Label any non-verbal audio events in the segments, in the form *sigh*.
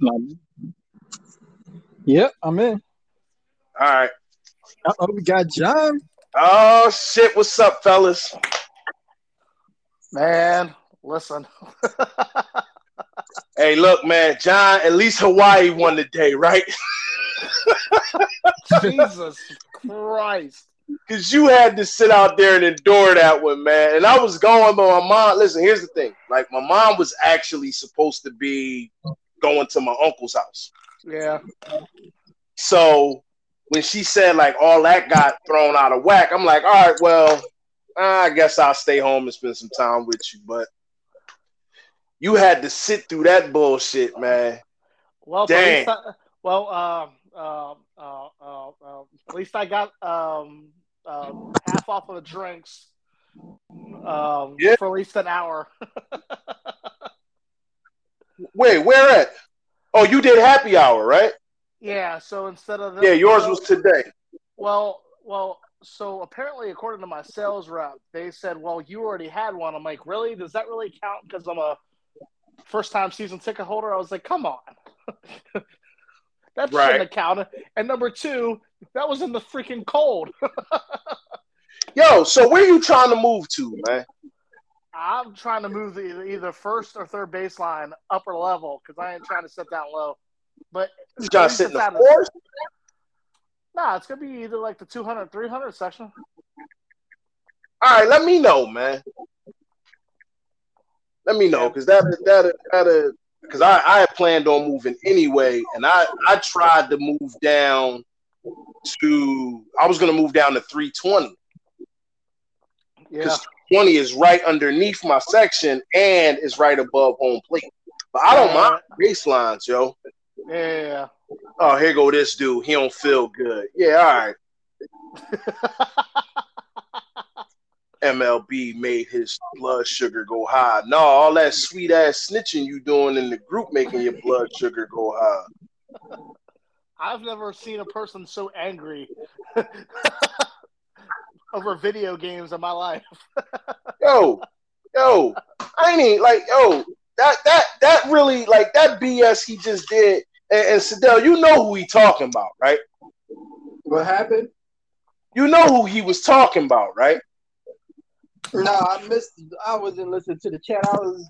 you? Yep, I'm in. All right. Oh, we got John. Oh shit! What's up, fellas? Man, listen. *laughs* hey, look, man, John. At least Hawaii won the day, right? *laughs* Jesus Christ. Because you had to sit out there and endure that one, man. And I was going, but my mom, listen, here's the thing. Like, my mom was actually supposed to be going to my uncle's house. Yeah. So when she said, like, all that got thrown out of whack, I'm like, all right, well, I guess I'll stay home and spend some time with you. But you had to sit through that bullshit, man. Well. I, well, uh, uh, uh, uh, uh, at least I got um, half off of the drinks um, Yeah. for at least an hour. *laughs* Wait, where at? Oh, you did happy hour, right? yeah, so instead of Yeah, yours was today. Well, well, so apparently, according to my sales rep, they said, "Well, you already had one." I'm like, "Really? Does that really count?" Because I'm a first-time season ticket holder. I was like, "Come on." *laughs* That Right. shouldn't have counted. And number two, that was in the freaking cold. *laughs* Yo, so where are you trying to move to, man? I'm trying to move the either first or third baseline upper level because I ain't trying to sit down low. But You to sit in the it's out of- fourth? Nah, it's gonna be either like the 200, 300 section. All right, let me know, man. Let me know, cause that that that uh, because I I had planned on moving anyway, and I I tried to move down to I was gonna move down to three twenty Yeah, because twenty is right underneath my section and is right above home plate. But I don't mind uh-huh. baselines, yo. yeah, yeah. Oh, here go this dude. He don't feel good. Yeah, all right. *laughs* MLB made his blood sugar go high. No, all that sweet ass snitching you doing in the group making your blood sugar go high. I've never seen a person so angry *laughs* over video games in my life. *laughs* Yo, yo, I ain't even- like yo. That that that really like that BS he just did. And, and Sadell, you know who he talking about, right? What happened? You know who he was talking about, right? No, I missed. I wasn't listening to the chat. I was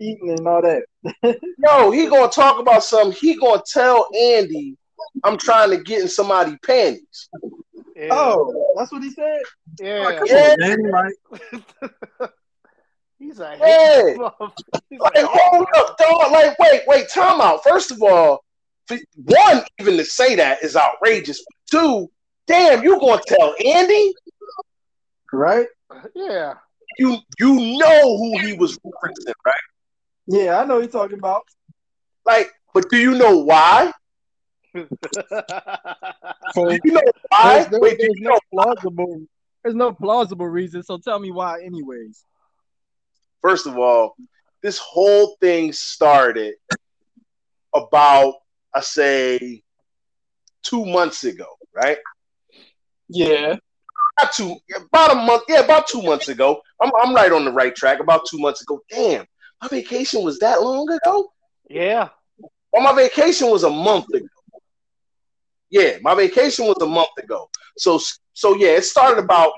eating and all that. *laughs* Yo, he gonna talk about something. He gonna tell Andy, I'm trying to get in somebody panties. Yeah. Oh, that's what he said. yeah. Yeah. Man, like, *laughs* He's a Yeah. hate. He's Like, a hold up, dog. Like, wait, wait, time out. First of all, one, even to say that is outrageous. Two, damn, you gonna tell Andy? right? yeah. You you know who he was referencing, right? Yeah, I know what you're talking about. Like, but do you know why? So Do you know why? there's, no, Wait, there's no know? plausible. There's no plausible reason. So tell me why, anyways. First of all, this whole thing started about I say two months ago, right? Yeah. Not two, about a month, yeah, about two months ago. I'm I'm right on the right track. About two months ago. Damn, my vacation was that long ago. yeah. Well, my vacation was a month ago. Yeah, my vacation was a month ago. So so yeah, it started about.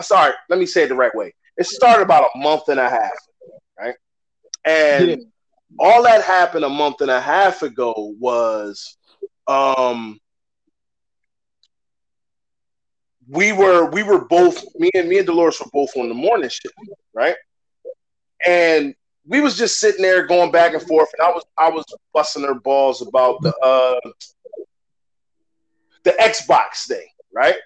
Sorry, let me say it the right way. It started about a month and a half, right? And Yeah. all that happened a month and a half ago was, um, we were we were both me and me and Dolores were both on the morning shift, right? And we was just sitting there going back and forth, and I was I was busting her balls about the uh the Xbox thing, right?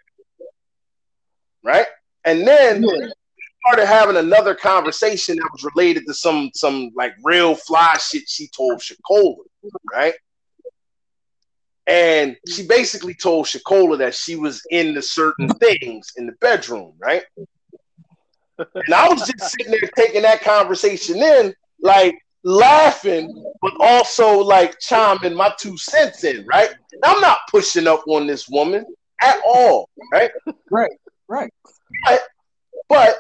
Right? And then Yeah. started having another conversation that was related to some some like real fly shit she told Shakola, right? And she basically told Shakola that she was into certain hmm. things in the bedroom, right? And I was just sitting there taking that conversation in, like laughing, but also like chiming my two cents in, right? And I'm not pushing up on this woman at all, right? Right, right. But, but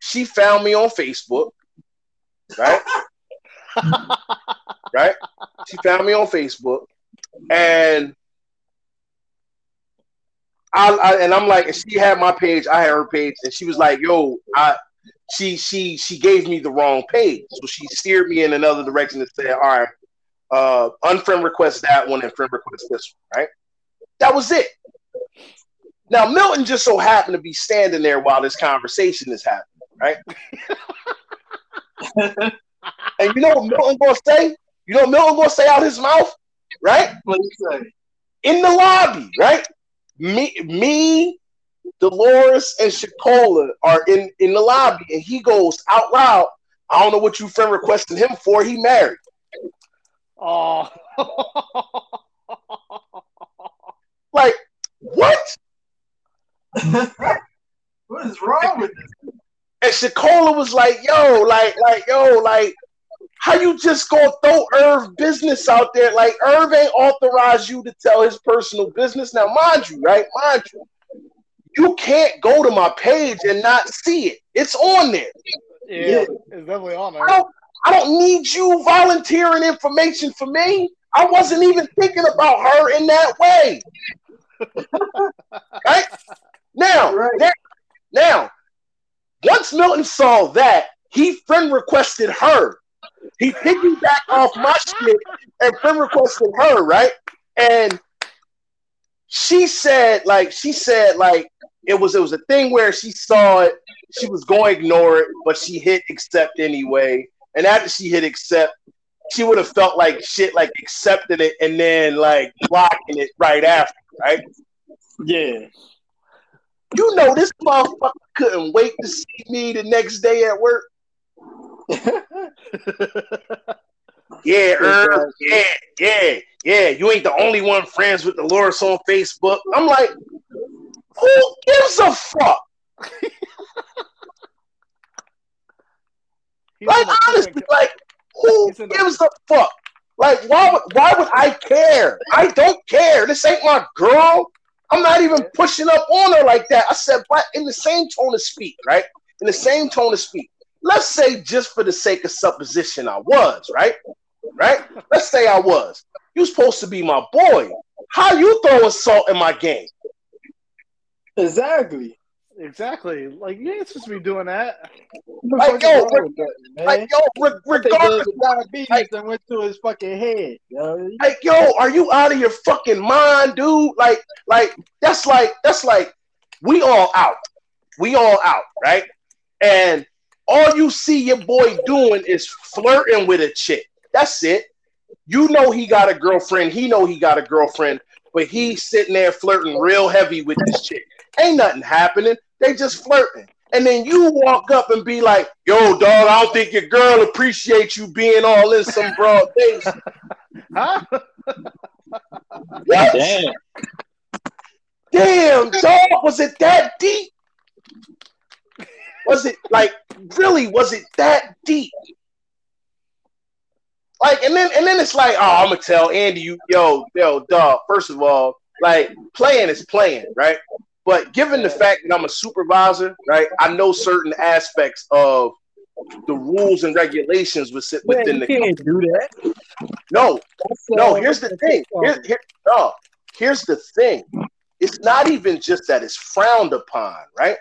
she found me on Facebook, right? *laughs* right? She found me on Facebook, and I, I, and I'm like, and she had my page, I had her page, and she was like, "Yo, I." She she she gave me the wrong page, so she steered me in another direction and said, "All right, uh, unfriend request that one and friend request this one." Right? That was it. Now Milton just so happened to be standing there while this conversation is happening, right? *laughs* and you know what Milton gonna say? You know what Milton gonna say out his mouth, right? What you say? In the lobby, right? Me, me, Dolores, and Shakola are in in the lobby, and he goes out loud. I don't know what you friend requesting him for. He married. Oh. Like what? *laughs* what is wrong with this? And Shakola was like, "Yo, like, like, yo, like, how you just gonna throw Irv business out there? Like, Irv ain't authorized you to tell his personal business. Now, mind you, right? Mind you, you can't go to my page and not see it. It's on there. Yeah, Yeah. it's definitely on I there. don't, I don't need you volunteering information for me. I wasn't even thinking about her in that way. *laughs* right now, Right. there- now, once Milton saw that, he friend requested her. He piggybacked off my shit and friend requested her, right? And she said, like, she said, like, it was it was a thing where she saw it, she was going to ignore it, but she hit accept anyway. And after she hit accept, she would have felt like shit, like accepted it and then like blocking it right after, right? Yeah. You know, this motherfucker couldn't wait to see me the next day at work. *laughs* Yeah, Irv, uh, yeah, yeah, yeah. You ain't the only one friends with Dolores on Facebook. I'm like, who gives a fuck? *laughs* Like honestly, like who gives a fuck? Like why would why would I care? I don't care. This ain't my girl. I'm not even pushing up on her like that. I said, but in the same tone of speak, right? In the same tone of speak. Let's say just for the sake of supposition, I was right, right. Let's say I was. You supposed to be my boy. How you throwing salt in my game? Exactly. exactly. Like you ain't supposed to be doing that. Like, the fuck is yo, wrong that. Like yo, re- I think there regardless. was diabetes like- that went to his fucking head. Yo. like yo are you out of your fucking mind dude like like that's like that's like we all out we all out right and all you see your boy doing is flirting with a chick that's it you know he got a girlfriend he know he got a girlfriend but he's sitting there flirting real heavy with this chick ain't nothing happening they just flirting and then you walk up and be like, "Yo, dog, I don't think your girl appreciates you being all in some broad things." *laughs* Huh? What? Damn. Damn, dog, was it that deep? Was it like really? Was it that deep? Like, and then and then it's like, oh, I'm gonna tell Andy, you, yo, yo, dog. First of all, like, playing is playing, right? But given the fact that I'm a supervisor, right, I know certain aspects of the rules and regulations with- within the can't do that. no, no, here's the thing. Here, here, no, here's the thing. It's not even just that it's frowned upon, right?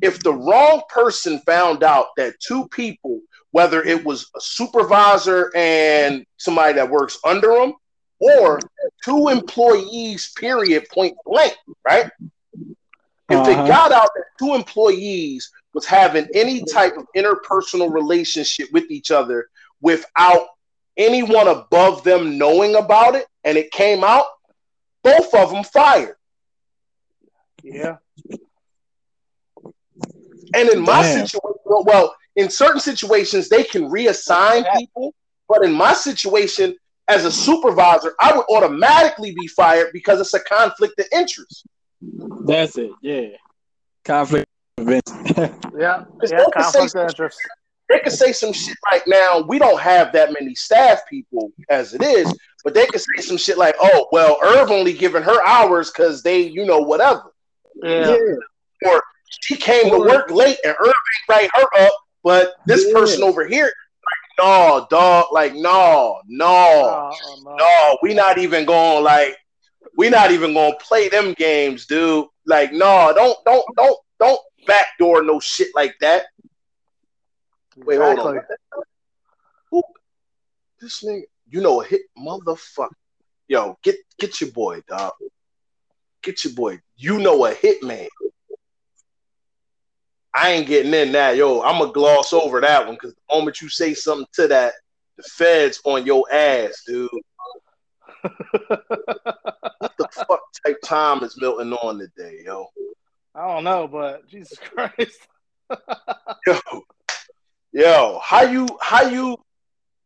If the wrong person found out that two people, whether it was a supervisor and somebody that works under them, or two employees, period, point blank, right? If they Uh-huh. got out that two employees was having any type of interpersonal relationship with each other without anyone above them knowing about it and it came out, both of them fired. Yeah. And in my Damn. situation, well, well, in certain situations, they can reassign people. But in my situation, as a supervisor, I would automatically be fired because it's a conflict of interest. That's it. Yeah. Conflict of interest. *laughs* Yeah. It's Yeah. not to say- Conflict of interest. They could say some shit right now, we don't have that many staff people as it is, but they could say some shit like, oh, well, Irv only giving her hours because they, you know, whatever. Yeah. Or she came to work late and Irv ain't write her up, but this person over here writing no, dog. Like, no, no, Oh, no. no. We not even going like, we not even gonna play them games, dude. Like, no, don't, don't, don't, don't backdoor no shit like that. Wait, hold on. Who? This nigga, you know, a hit motherfucker. Yo, get get your boy, dog. Get your boy. You know a hitman. I ain't getting in that. Yo, I'm gonna gloss over that one because the moment you say something to that, the feds on your ass, dude. *laughs* what the fuck type time is Milton on today, yo? I don't know, but Jesus Christ. *laughs* Yo, yo, how you, how you,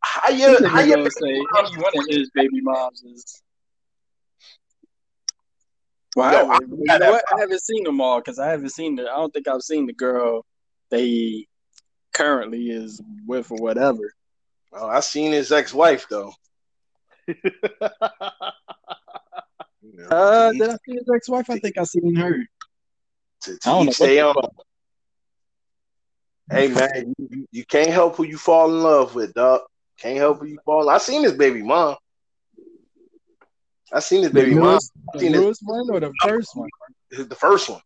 how you, This how nigga you? gonna say any one of his baby moms is. Well, Yo, I, I- haven't, you know what? I haven't seen them all because I haven't seen the. I don't think I've seen the girl they currently is with or whatever. Oh, I seen his ex-wife though. *laughs* Uh, did I see his ex-wife? I think I seen her. to, I don't know each their. Hey man, you, you- you can't help who you fall in love with, dog. Can't help who you fall. I seen his baby mom. I seen his baby the mom. newest, I the newest one or the first one? the first one.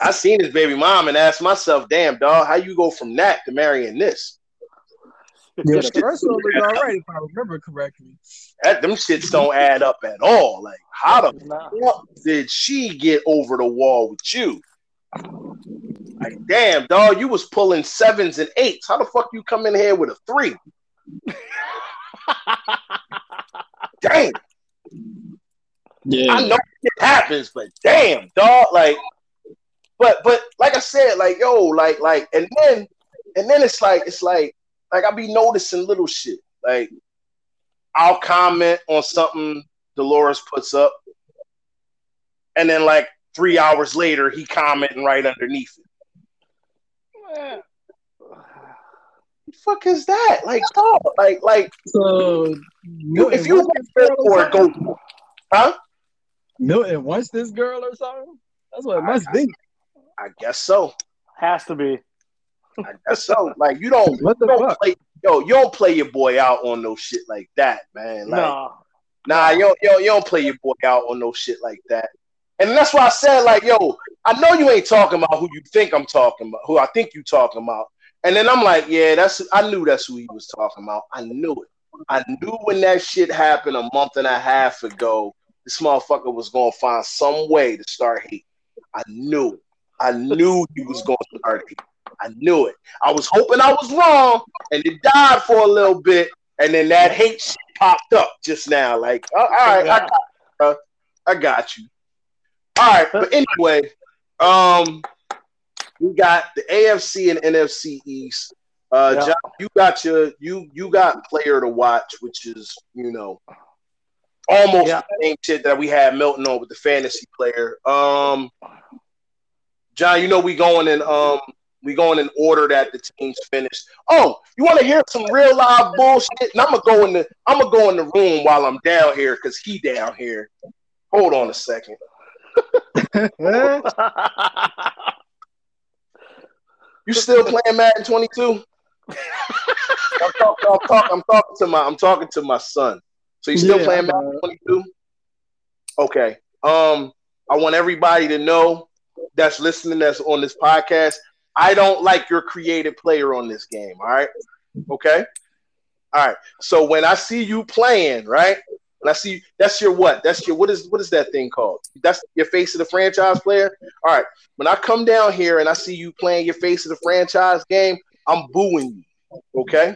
I seen his baby mom and asked myself, "Damn, dog, how you go from that to marrying this? Yeah, the first one was all right if I remember correctly. That them shits don't add up at all. Like, how the Nah. fuck did she get over the wall with you? Like, damn, dog, you was pulling sevens and eights. How the fuck you come in here with a three? *laughs* Damn, Yeah, I know it happens, but damn, dog, like, but but like I said, like yo, like like, and then and then it's like it's like like I be noticing little shit. Like I'll comment on something Dolores puts up, and then like three hours later, he commenting right underneath it. The fuck is that? Like, dog, like like so you, if you wants this or or go, huh? Milton wants this girl or something. That's what it must be. I guess so. Has to be. I guess so. Like you don't, What the you don't fuck? play, yo, you don't play your boy out on no shit like that, man. Like, no. nah, you don't, you don't, you don't play your boy out on no shit like that. And that's why I said, like, yo, I know you ain't talking about who you think I'm talking about, who I think you talking about. And then I'm like, yeah, that's I knew that's who he was talking about. I knew it. I knew when that shit happened a month and a half ago, this motherfucker was gonna find some way to start hating. I knew it. I knew he was gonna start hating. I knew it. I was hoping I was wrong, and it died for a little bit, and then that hate shit popped up just now. Like, all right, I got, you. I got you. All right, but anyway, um, we got the AFC and NFC East. Uh, Yeah. John, you got your you you got player to watch, which is you know almost Yeah. the same shit that we had Milton on with the fantasy player. Um, John, you know we going in um we going in order that the teams finished. Oh, you want to hear some real live bullshit? And I'm gonna go in the I'm gonna go in the room while I'm down here because he down here. Hold on a second. *laughs* *laughs* *laughs* You still playing Madden 22? I'm talking, I'm, talking, I'm talking to my I'm talking to my son. So you still Yeah, playing Madden 22? Okay. Um, I want everybody to know that's listening that's on this podcast. I don't like your creative player on this game. All right. Okay. All right. So when I see you playing, right? When I see that's your what? That's your what is what is that thing called? That's your face of the franchise player. All right. When I come down here and I see you playing your face of the franchise game, I'm booing you. Okay.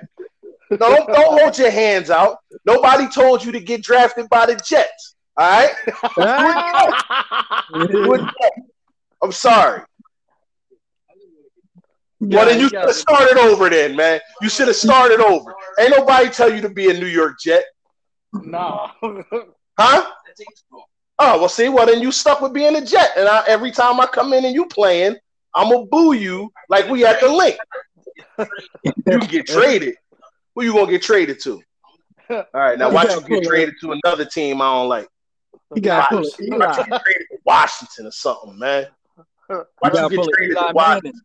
No, don't, don't hold your hands out. Nobody told you to get drafted by the Jets. All right. *laughs* You. I'm sorry. Well, then you should have started over then, man. You should have started over. Ain't nobody tell you to be a New York Jet, no. *laughs* huh? Oh, well, see, well, then you stuck with being a Jet. And I, every time I come in and you playing, I'm going to boo you like we at the link. You can get traded. Who you going to get traded to? All right, now watch you get traded to another team I don't like. You gotta pull Watch it. you get traded to Washington or something, man. You Watch gotta you get traded to Washington.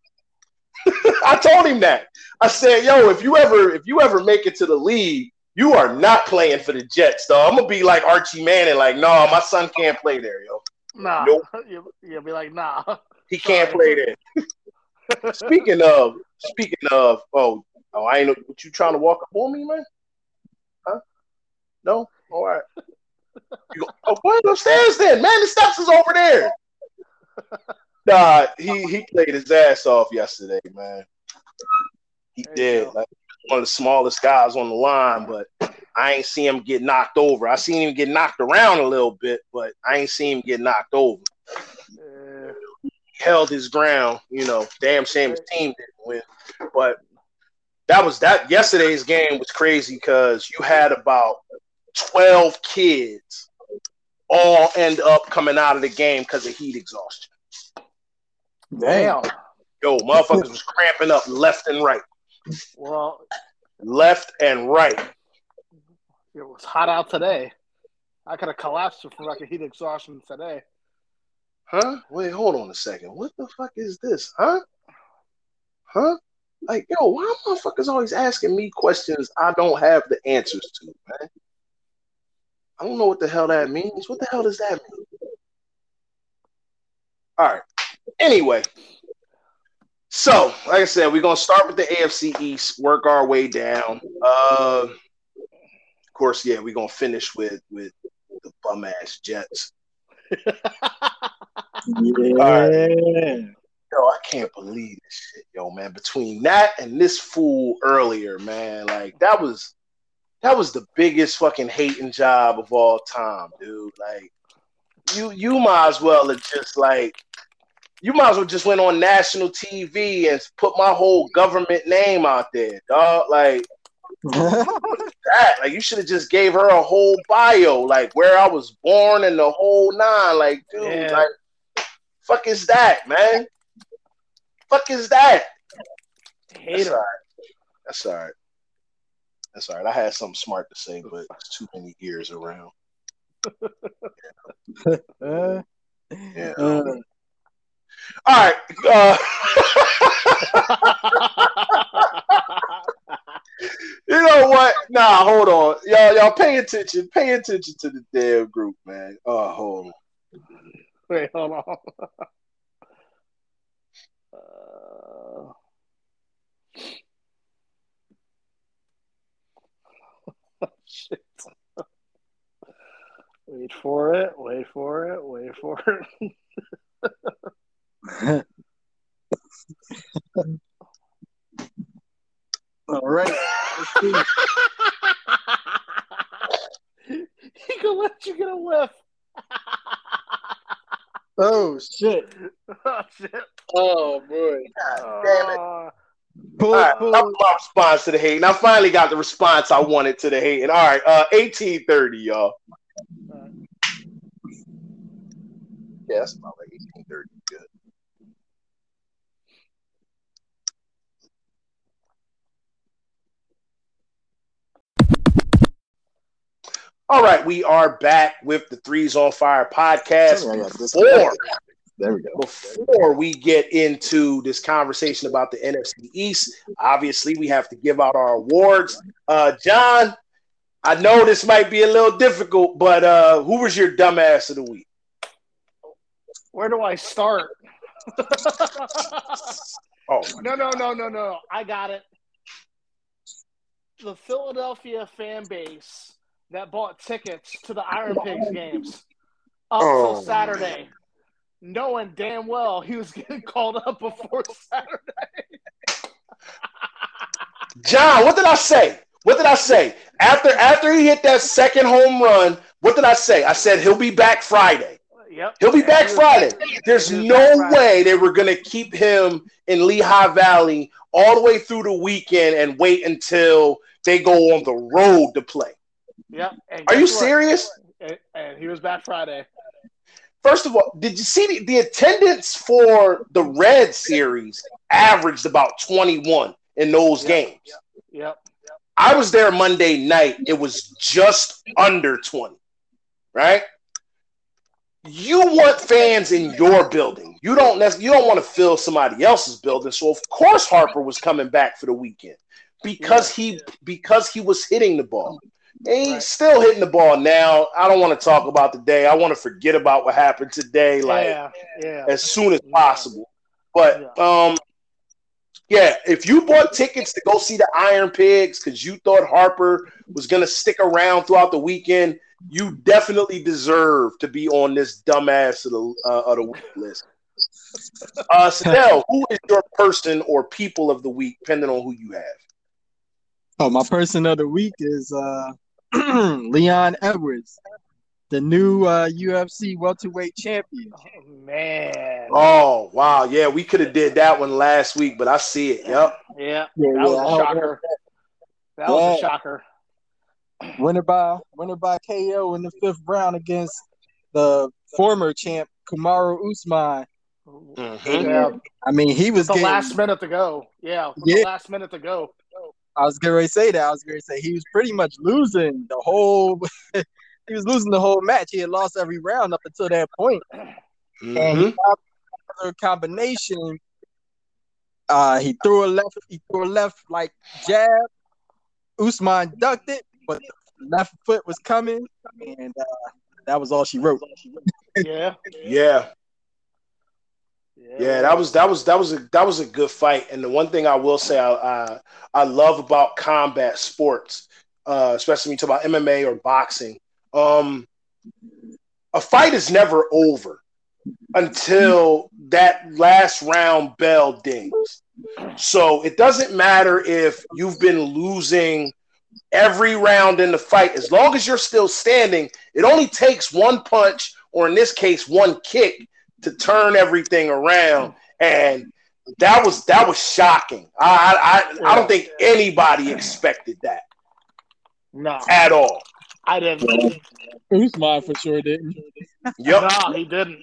*laughs* I told him that. I said, "Yo, if you ever if you ever make it to the league, you are not playing for the Jets, though. I'm gonna be like Archie Manning, like, no, my son can't play there, yo. Nah, Nope. *laughs* you, you'll be like, nah. He can't play there. *laughs* speaking of, speaking of, oh, oh, I ain't know what you trying to walk up on me, man? Huh? No, all right. You go, oh, go upstairs then, man. The steps is over there. Nah, he he played his ass off yesterday, man. He There did. Like one of the smallest guys on the line, but I ain't see him get knocked over. I seen him get knocked around a little bit, but I ain't seen him get knocked over. Uh, held his ground. You know, damn shame his team didn't win. But that was that yesterday's game was crazy because you had about 12 kids all end up coming out of the game because of heat exhaustion. Damn. damn. Yo, motherfuckers was cramping up left and right. Well, Left and right. it was hot out today. I could have collapsed from like a heat exhaustion today. Huh? Wait, hold on a second. What the fuck is this? Huh? Huh? Like, yo, why motherfuckers always asking me questions I don't have the answers to, man? I don't know what the hell that means. What the hell does that mean? All right. Anyway, so like I said, we're gonna start with the AFC East, work our way down. Uh, of course, yeah, we're gonna finish with with the bum ass Jets. *laughs* Yeah. Yo, I can't believe this shit, yo, man. Between that and this fool earlier, man, like that was that was the biggest fucking hating job of all time, dude. Like you you might as well have just like you might as well just went on national TV and put my whole government name out there, dog. Like that. Like you should have just gave her a whole bio, like where I was born and the whole nine. Like, dude, Yeah. like fuck is that, man? Fuck is that? Hate That's all right. That's all right. That's all right. I had something smart to say, but it's too many ears around. *laughs* Uh, Yeah. uh, All right. Uh, *laughs* you know what? Nah, hold on. Y'all, y'all pay attention. Pay attention to the damn group, man. Oh, hold on. Wait, hold on. *laughs* Uh, *laughs* shit. Wait for it. Wait for it. Wait for it. *laughs* all right. Let's see. *laughs* he can let you get a whiff. *laughs* Oh shit. oh shit. Oh boy. God damn it. Uh, Pull, All right, pull. that was my response to the hate. And I finally got the response I wanted to the hate. And all right, uh, 1830, y'all. Yeah, that's about like All right, we are back with the Threes on Fire podcast. Sorry, I got this- Before There we go. before we get into this conversation about the NFC East, obviously we have to give out our awards. Uh, John, I know this might be a little difficult, but uh, who was your dumbass of the week? where do I start? *laughs* Oh, No, no, no, no, no. I got it. The Philadelphia fan base that bought tickets to the Iron Pigs games up Oh. till Saturday, knowing damn well he was getting called up before *laughs* Saturday. John, what did I say? What did I say? After after he hit that second home run, what did I say? I said he'll be back Friday. Yep. He'll be And back he was- Friday. There's no Friday. way they were going to keep him in Lehigh Valley all the way through the weekend and wait until they go on the road to play. Yep. And Are you what? serious? And, and he was back Friday. First of all, did you see the, the attendance for the Red series averaged about 21 in those Yeah. games? Yep. I was there Monday night. It was just under 20, right? you want fans in your building. You don't you don't want to fill somebody else's building. So of course Harper was coming back for the weekend because he because he was hitting the ball. And he's right. still hitting the ball now. I don't want to talk about the day. I want to forget about what happened today, like yeah, yeah. as soon as possible. But um, yeah, if you bought tickets to go see the Iron Pigs because you thought Harper was gonna stick around throughout the weekend, you definitely deserve to be on this dumbass of the uh, of the week list. *laughs* Uh, Sadell, who is your person or people of the week, depending on who you have? Oh, my person of the week is uh, *clears throat* Leon Edwards, the new uh, UFC welterweight champion. Oh, man. Oh wow, yeah, we could have did that one last week, but I see it. Yep. Yeah, that yeah, was a shocker. That was a shocker. Winner by winner by KO in the fifth round against the former champ Kamaru Usman. Mm-hmm. Yeah. I mean, he was the getting, last minute to go. Yeah, yeah, the last minute to go. I was going to say that. I was going to say he was pretty much losing the whole. *laughs* he was losing the whole match. He had lost every round up until that point. Mm-hmm. And he another combination. Uh, he threw a left. He threw a left like jab. Usman ducked it, but left foot was coming, and uh, that was all she wrote. yeah. Yeah. Yeah, that was that was that was a that was a good fight. And the one thing I will say I I, I love about combat sports, uh, especially when you talk about MMA or boxing, um, a fight is never over until that last round bell dings. So it doesn't matter if you've been losing every round in the fight. As long as you're still standing, it only takes one punch, or in this case, one kick to turn everything around. And that was that was shocking. I I, I don't think anybody expected that. No, at all. I didn't. Usman for sure didn't. Yep. No, he didn't.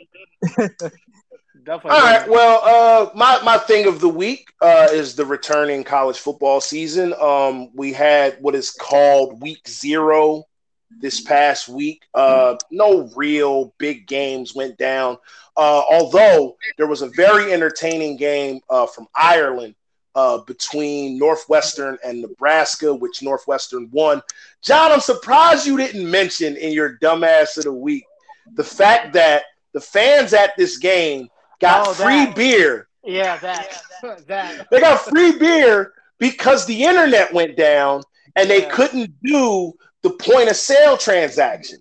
Definitely. All right. Well, uh, my my thing of the week uh, is the returning college football season. Um, we had what is called Week Zero this past week. Uh, no real big games went down. Uh, although there was a very entertaining game uh, from Ireland uh, between Northwestern and Nebraska, which Northwestern won. John, I'm surprised you didn't mention in your dumbass of the week the fact that the fans at this game got oh, free beer. Yeah, that, *laughs* that. They got free beer because the internet went down and they yeah. couldn't do the point of sale transaction.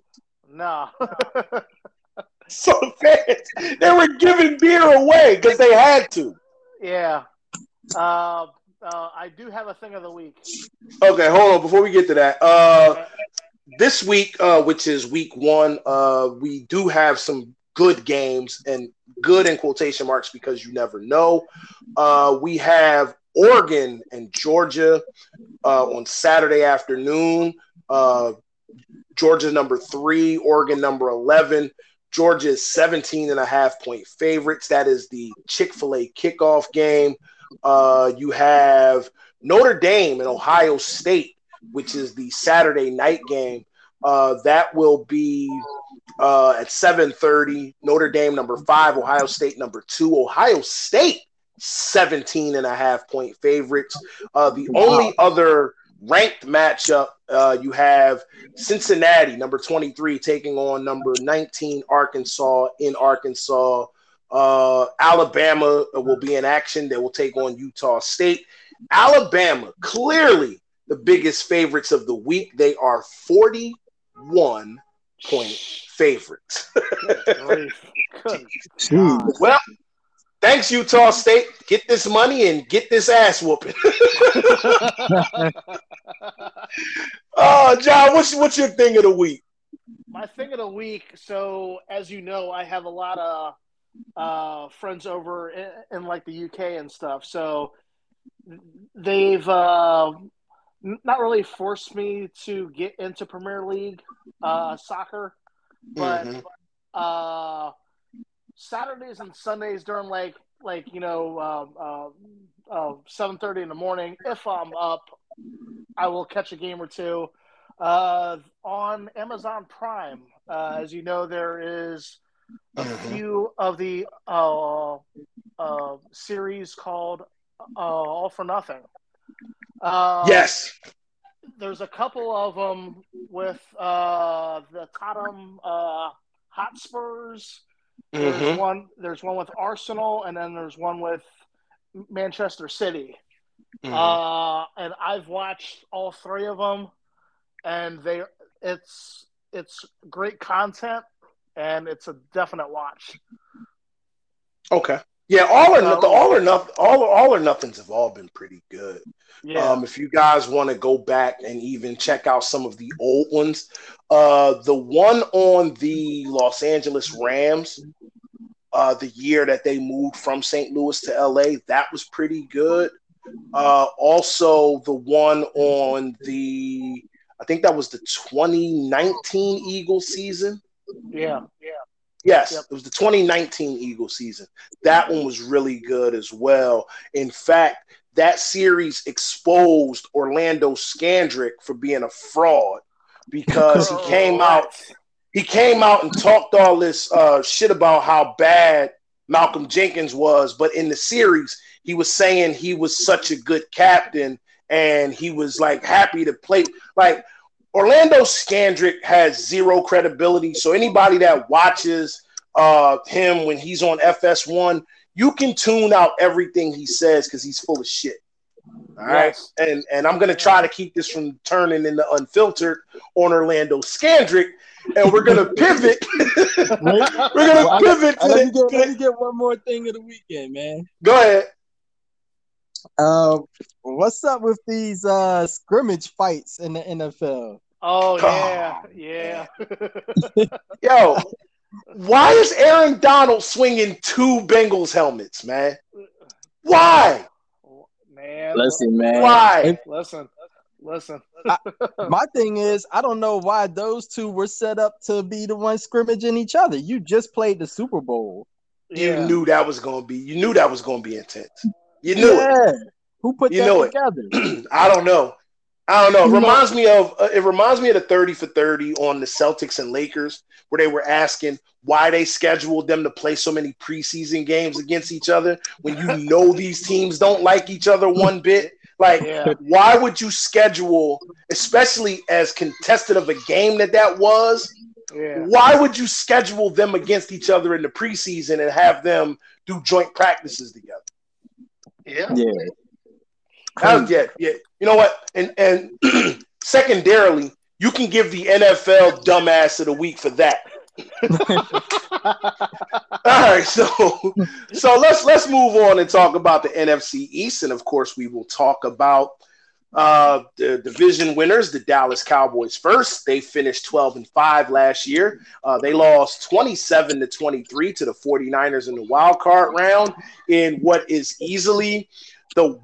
No. *laughs* so fans, they were giving beer away because they had to. Yeah. Uh, uh, I do have a thing of the week. Okay, hold on. Before we get to that, uh, this week, uh, which is week one, uh, we do have some good games and good in quotation marks because you never know. Uh, we have Oregon and Georgia uh, on Saturday afternoon. Uh, Georgia number three, Oregon number 11. Georgia is 17 and a half point favorites. That is the Chick fil A kickoff game. Uh, you have Notre Dame and Ohio State, which is the Saturday night game. Uh, that will be uh, at 7.30. Notre Dame number five, Ohio State number two. Ohio State 17 and a half point favorites. Uh, the wow. only other ranked matchup uh, you have Cincinnati number 23 taking on number 19 Arkansas in Arkansas. Uh, Alabama will be in action. They will take on Utah State. Alabama, clearly the biggest favorites of the week. They are 41 point favorites. *laughs* *laughs* well, thanks, Utah State. Get this money and get this ass whooping. *laughs* oh, John, what's what's your thing of the week? My thing of the week. So, as you know, I have a lot of uh, friends over in, in, like the UK and stuff. So they've uh, not really forced me to get into Premier League uh, soccer, but mm-hmm. uh, Saturdays and Sundays during like like you know um, uh, uh, seven thirty in the morning, if I'm up, I will catch a game or two. Uh, on Amazon Prime, as you know, there is a few of the uh, uh, series called uh, All for Nothing. Uh, yes. There's a couple of them with uh, the Tottenham uh, Hotspurs. There's mm-hmm. one. There's one with Arsenal, and then there's one with Manchester City. Mm-hmm. Uh, and I've watched all three of them, and they it's it's great content, and it's a definite watch. Okay. Yeah, all or nothing, all or nothing, all all or nothings have all been pretty good. Yeah. Um, if you guys want to go back and even check out some of the old ones, uh, the one on the Los Angeles Rams, uh, the year that they moved from St. Louis to LA, that was pretty good. Uh, also, the one on the, I think that was the 2019 Eagle season. Yeah, yeah. Yes, yep. it was the 2019 Eagle season. That one was really good as well. In fact, that series exposed Orlando Scandrick for being a fraud because he *laughs* came out he came out and talked all this uh, shit about how bad Malcolm Jenkins was, but in the series he was saying he was such a good captain and he was like happy to play like Orlando Scandrick has zero credibility. So anybody that watches uh, him when he's on FS1, you can tune out everything he says because he's full of shit. All right, yes. and and I'm gonna try to keep this from turning into unfiltered on Orlando Scandrick, and we're gonna pivot. we're gonna well, pivot. I, I, let, me get, let me get one more thing of the weekend, man. Go ahead. Uh, what's up with these uh scrimmage fights in the NFL? Oh yeah, yeah. *laughs* Yo, why is Aaron Donald swinging two Bengals helmets, man? Why? Man, listen, man. Why? Listen, listen. I, *laughs* my thing is, I don't know why those two were set up to be the ones scrimmaging each other. You just played the Super Bowl. You yeah. knew that was going to be. You knew that was going to be intense. You knew yeah. it. Who put you that together? *clears throat* I don't know. I don't know. It reminds me of uh, it reminds me of the 30 for 30 on the Celtics and Lakers where they were asking why they scheduled them to play so many preseason games against each other when you know these teams don't like each other one bit. Like, yeah. why would you schedule, especially as contested of a game that that was? Yeah. Why would you schedule them against each other in the preseason and have them do joint practices together? Yeah. Yeah. How, yeah, yeah. You know what? And and *clears throat* secondarily, you can give the NFL dumbass of the week for that. *laughs* All right, so so let's let's move on and talk about the NFC East, and of course, we will talk about uh, the division winners, the Dallas Cowboys. First, they finished 12 and 5 last year. Uh, they lost 27 to 23 to the 49ers in the wild card round in what is easily the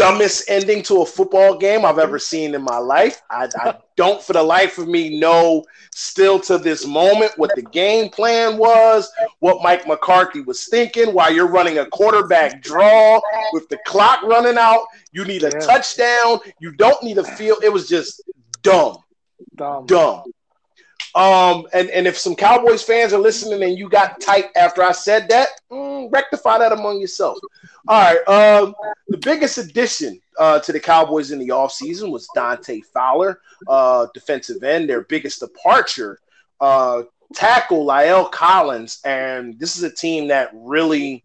dumbest ending to a football game I've ever mm-hmm. seen in my life. I, I, don't, for the life of me, know still to this moment what the game plan was, what Mike McCarthy was thinking. While you're running a quarterback draw with the clock running out, you need a yeah. touchdown. You don't need a field. It was just dumb, dumb, dumb. Um, and, and if some Cowboys fans are listening and you got tight after I said that, mm, rectify that among yourself. All right. Um, the biggest addition uh, to the Cowboys in the offseason was Dante Fowler, uh, defensive end, their biggest departure. Uh, tackle La'el Collins, and this is a team that really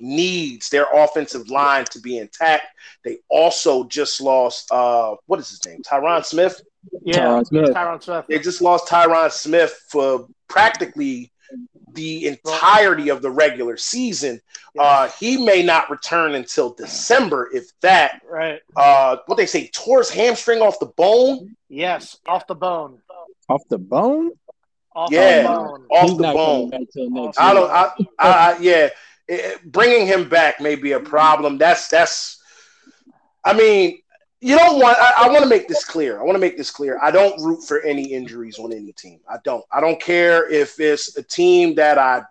needs their offensive line to be intact. They also just lost uh, what is his name? Tyron Smith. Yeah, Tyron Smith. Tyron Smith. They just lost Tyron Smith for practically the entirety of the regular season. Uh, he may not return until December, if that. Right. Uh, what they say, tore his hamstring off the bone. Yes, off the bone. Off the bone. Off yeah, the bone. off He's the bone. I don't. I, I, I, yeah, it, bringing him back may be a problem. That's that's. I mean, you don't want. I, I want to make this clear. I want to make this clear. I don't root for any injuries on any team. I don't. I don't care if it's a team that I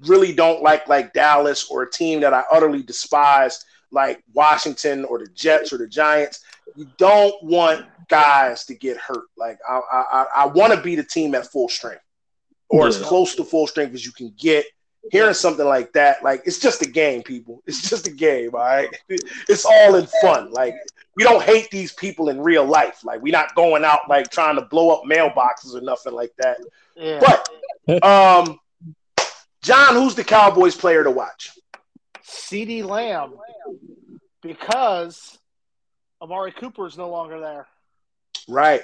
really don't like, like Dallas, or a team that I utterly despise, like Washington or the Jets or the Giants. You don't want guys to get hurt. Like I, I, I want to be the team at full strength or yeah. as close to full strength as you can get. Hearing something like that, like it's just a game, people. It's just a game, all right. *laughs* It's all in fun. Like we don't hate these people in real life. Like we're not going out like trying to blow up mailboxes or nothing like that. Yeah. But um, John, who's the Cowboys player to watch? CeeDee Lamb, because Amari Cooper is no longer there. Right.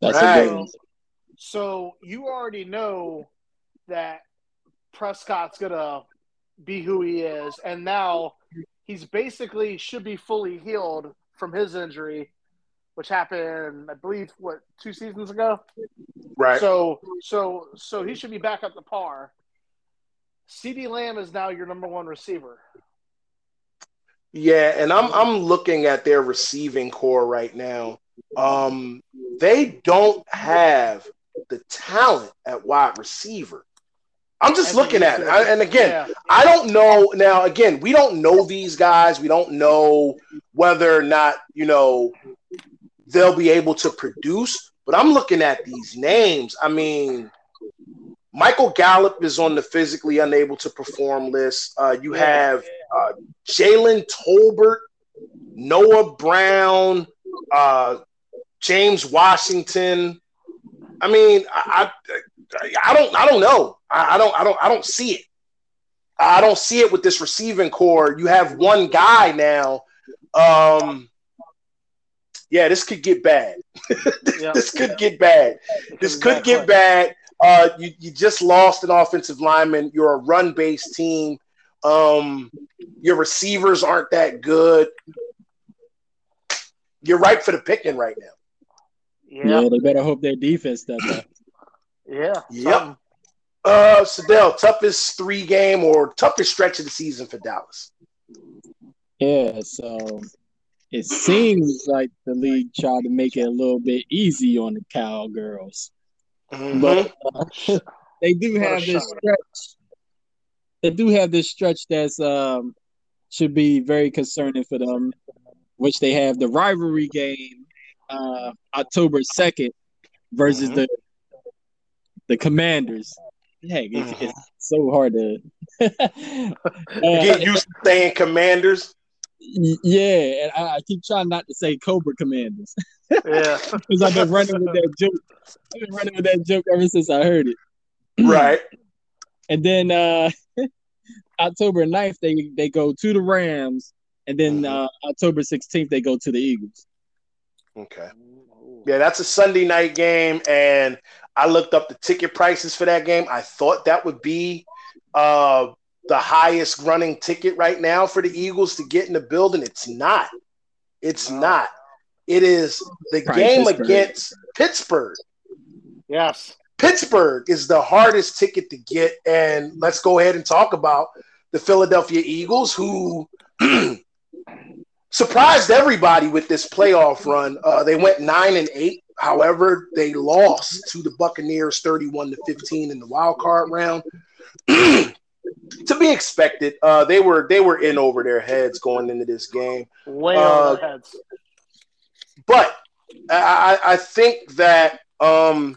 That's right. So you already know that Prescott's gonna be who he is, and now he's basically should be fully healed from his injury, which happened, I believe, what two seasons ago. Right. So, so, so he should be back up to par. CeeDee Lamb is now your number one receiver. Yeah, and I'm I'm looking at their receiving corps right now. Um, they don't have the talent at wide receiver. I'm just looking at it. I, and again, yeah. I don't know. Now, again, we don't know these guys. We don't know whether or not, you know, they'll be able to produce. But I'm looking at these names. I mean, Michael Gallup is on the physically unable to perform list. Uh, you have uh, Jalen Tolbert, Noah Brown, uh, James Washington. I mean, I, I, I don't, I don't know. I, I don't, I don't, I don't see it. I don't see it with this receiving corps. You have one guy now. Um, yeah, this could get bad. this, *laughs* yeah. this could get bad. This could get bad. Uh, you, you just lost an offensive lineman. You're a run based team. Um, your receivers aren't that good. You're ripe for the picking right now. Yeah, yeah they better hope their defense does that. Yeah. Yep. Uh, Sadell, toughest three game or toughest stretch of the season for Dallas. Yeah, so it seems like the league tried to make it a little bit easy on the Cowgirls. Mm-hmm. But uh, *laughs* they do have this stretch. They do have this stretch that's um should be very concerning for them, which they have the rivalry game uh October second versus mm-hmm. the the Commanders. Heck, it's, mm-hmm. it's so hard to *laughs* get used to saying Commanders. Yeah, and I, I, keep trying not to say Cobra Commanders. yeah, *laughs* because I've been running with that joke. I've been running with that joke ever since I heard it. *clears throat* Right. and then uh *laughs* October 9th, they they go to the Rams, and then mm-hmm. uh, October 16th they go to the Eagles. Okay. Yeah, that's a Sunday night game, and I looked up the ticket prices for that game. I thought that would be uh, the highest running ticket right now for the Eagles to get in the building. It's not. It's not. It is the Probably game Pittsburgh. against Pittsburgh. Yes. Pittsburgh is the hardest ticket to get. And let's go ahead and talk about the Philadelphia Eagles, who *clears throat* surprised everybody with this playoff run. Uh, they went nine and eight. However, they lost to the Buccaneers 31 to 15 in the wild card round. *clears throat* to be expected. Uh, they were they were in over their heads going into this game. Way uh, over their heads. But I, I think that um,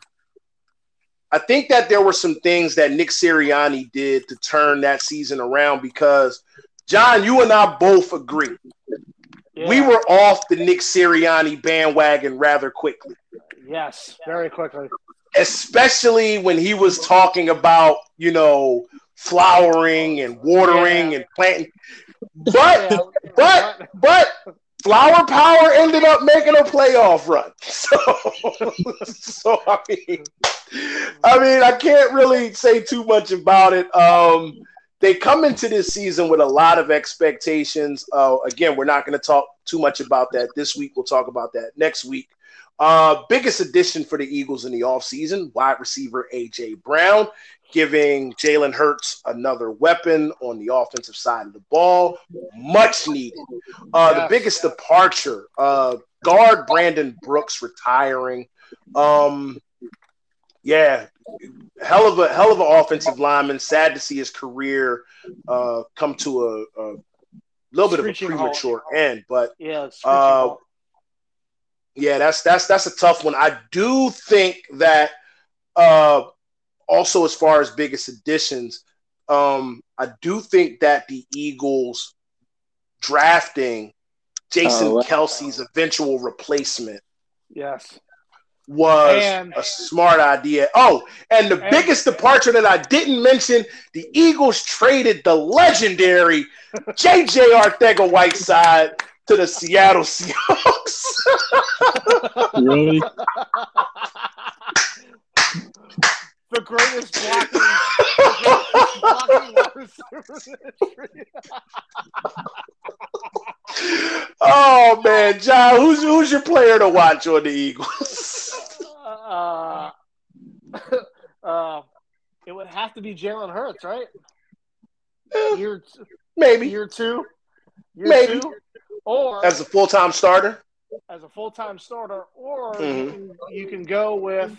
I think that there were some things that Nick Sirianni did to turn that season around because John, you and I both agree. Yeah. We were off the Nick Sirianni bandwagon rather quickly. Yes, very quickly. Especially when he was talking about, you know, flowering and watering yeah. and planting. But yeah. but but Flower Power ended up making a playoff run. *laughs* So so I mean I mean I can't really say too much about it. Um they come into this season with a lot of expectations. Uh, again, we're not going to talk too much about that this week. We'll talk about that next week. Uh, biggest addition for the Eagles in the offseason, wide receiver AJ Brown giving Jalen Hurts another weapon on the offensive side of the ball. Much needed. Uh, the biggest departure, uh, guard Brandon Brooks retiring. Um, yeah, hell of a hell of an offensive lineman. Sad to see his career uh, come to a, a little bit of a premature end, but yeah, uh, yeah, that's that's that's a tough one. I do think that uh, also, as far as biggest additions, um, I do think that the Eagles drafting Jason oh, wow. Kelce's eventual replacement. Yes. Was and, a smart idea. Oh, and the and, biggest departure that I didn't mention the Eagles traded the legendary *laughs* JJ Arcega Whiteside to the Seattle Seahawks. really? the greatest blocking, the greatest blocking *laughs* oh man, John, who's who's your player to watch on the Eagles? uh, uh, it would have to be Jalen Hurts, right? year two, maybe year two, year maybe, two, or as a full time starter. As a full time starter, or mm-hmm. you, can, you can go with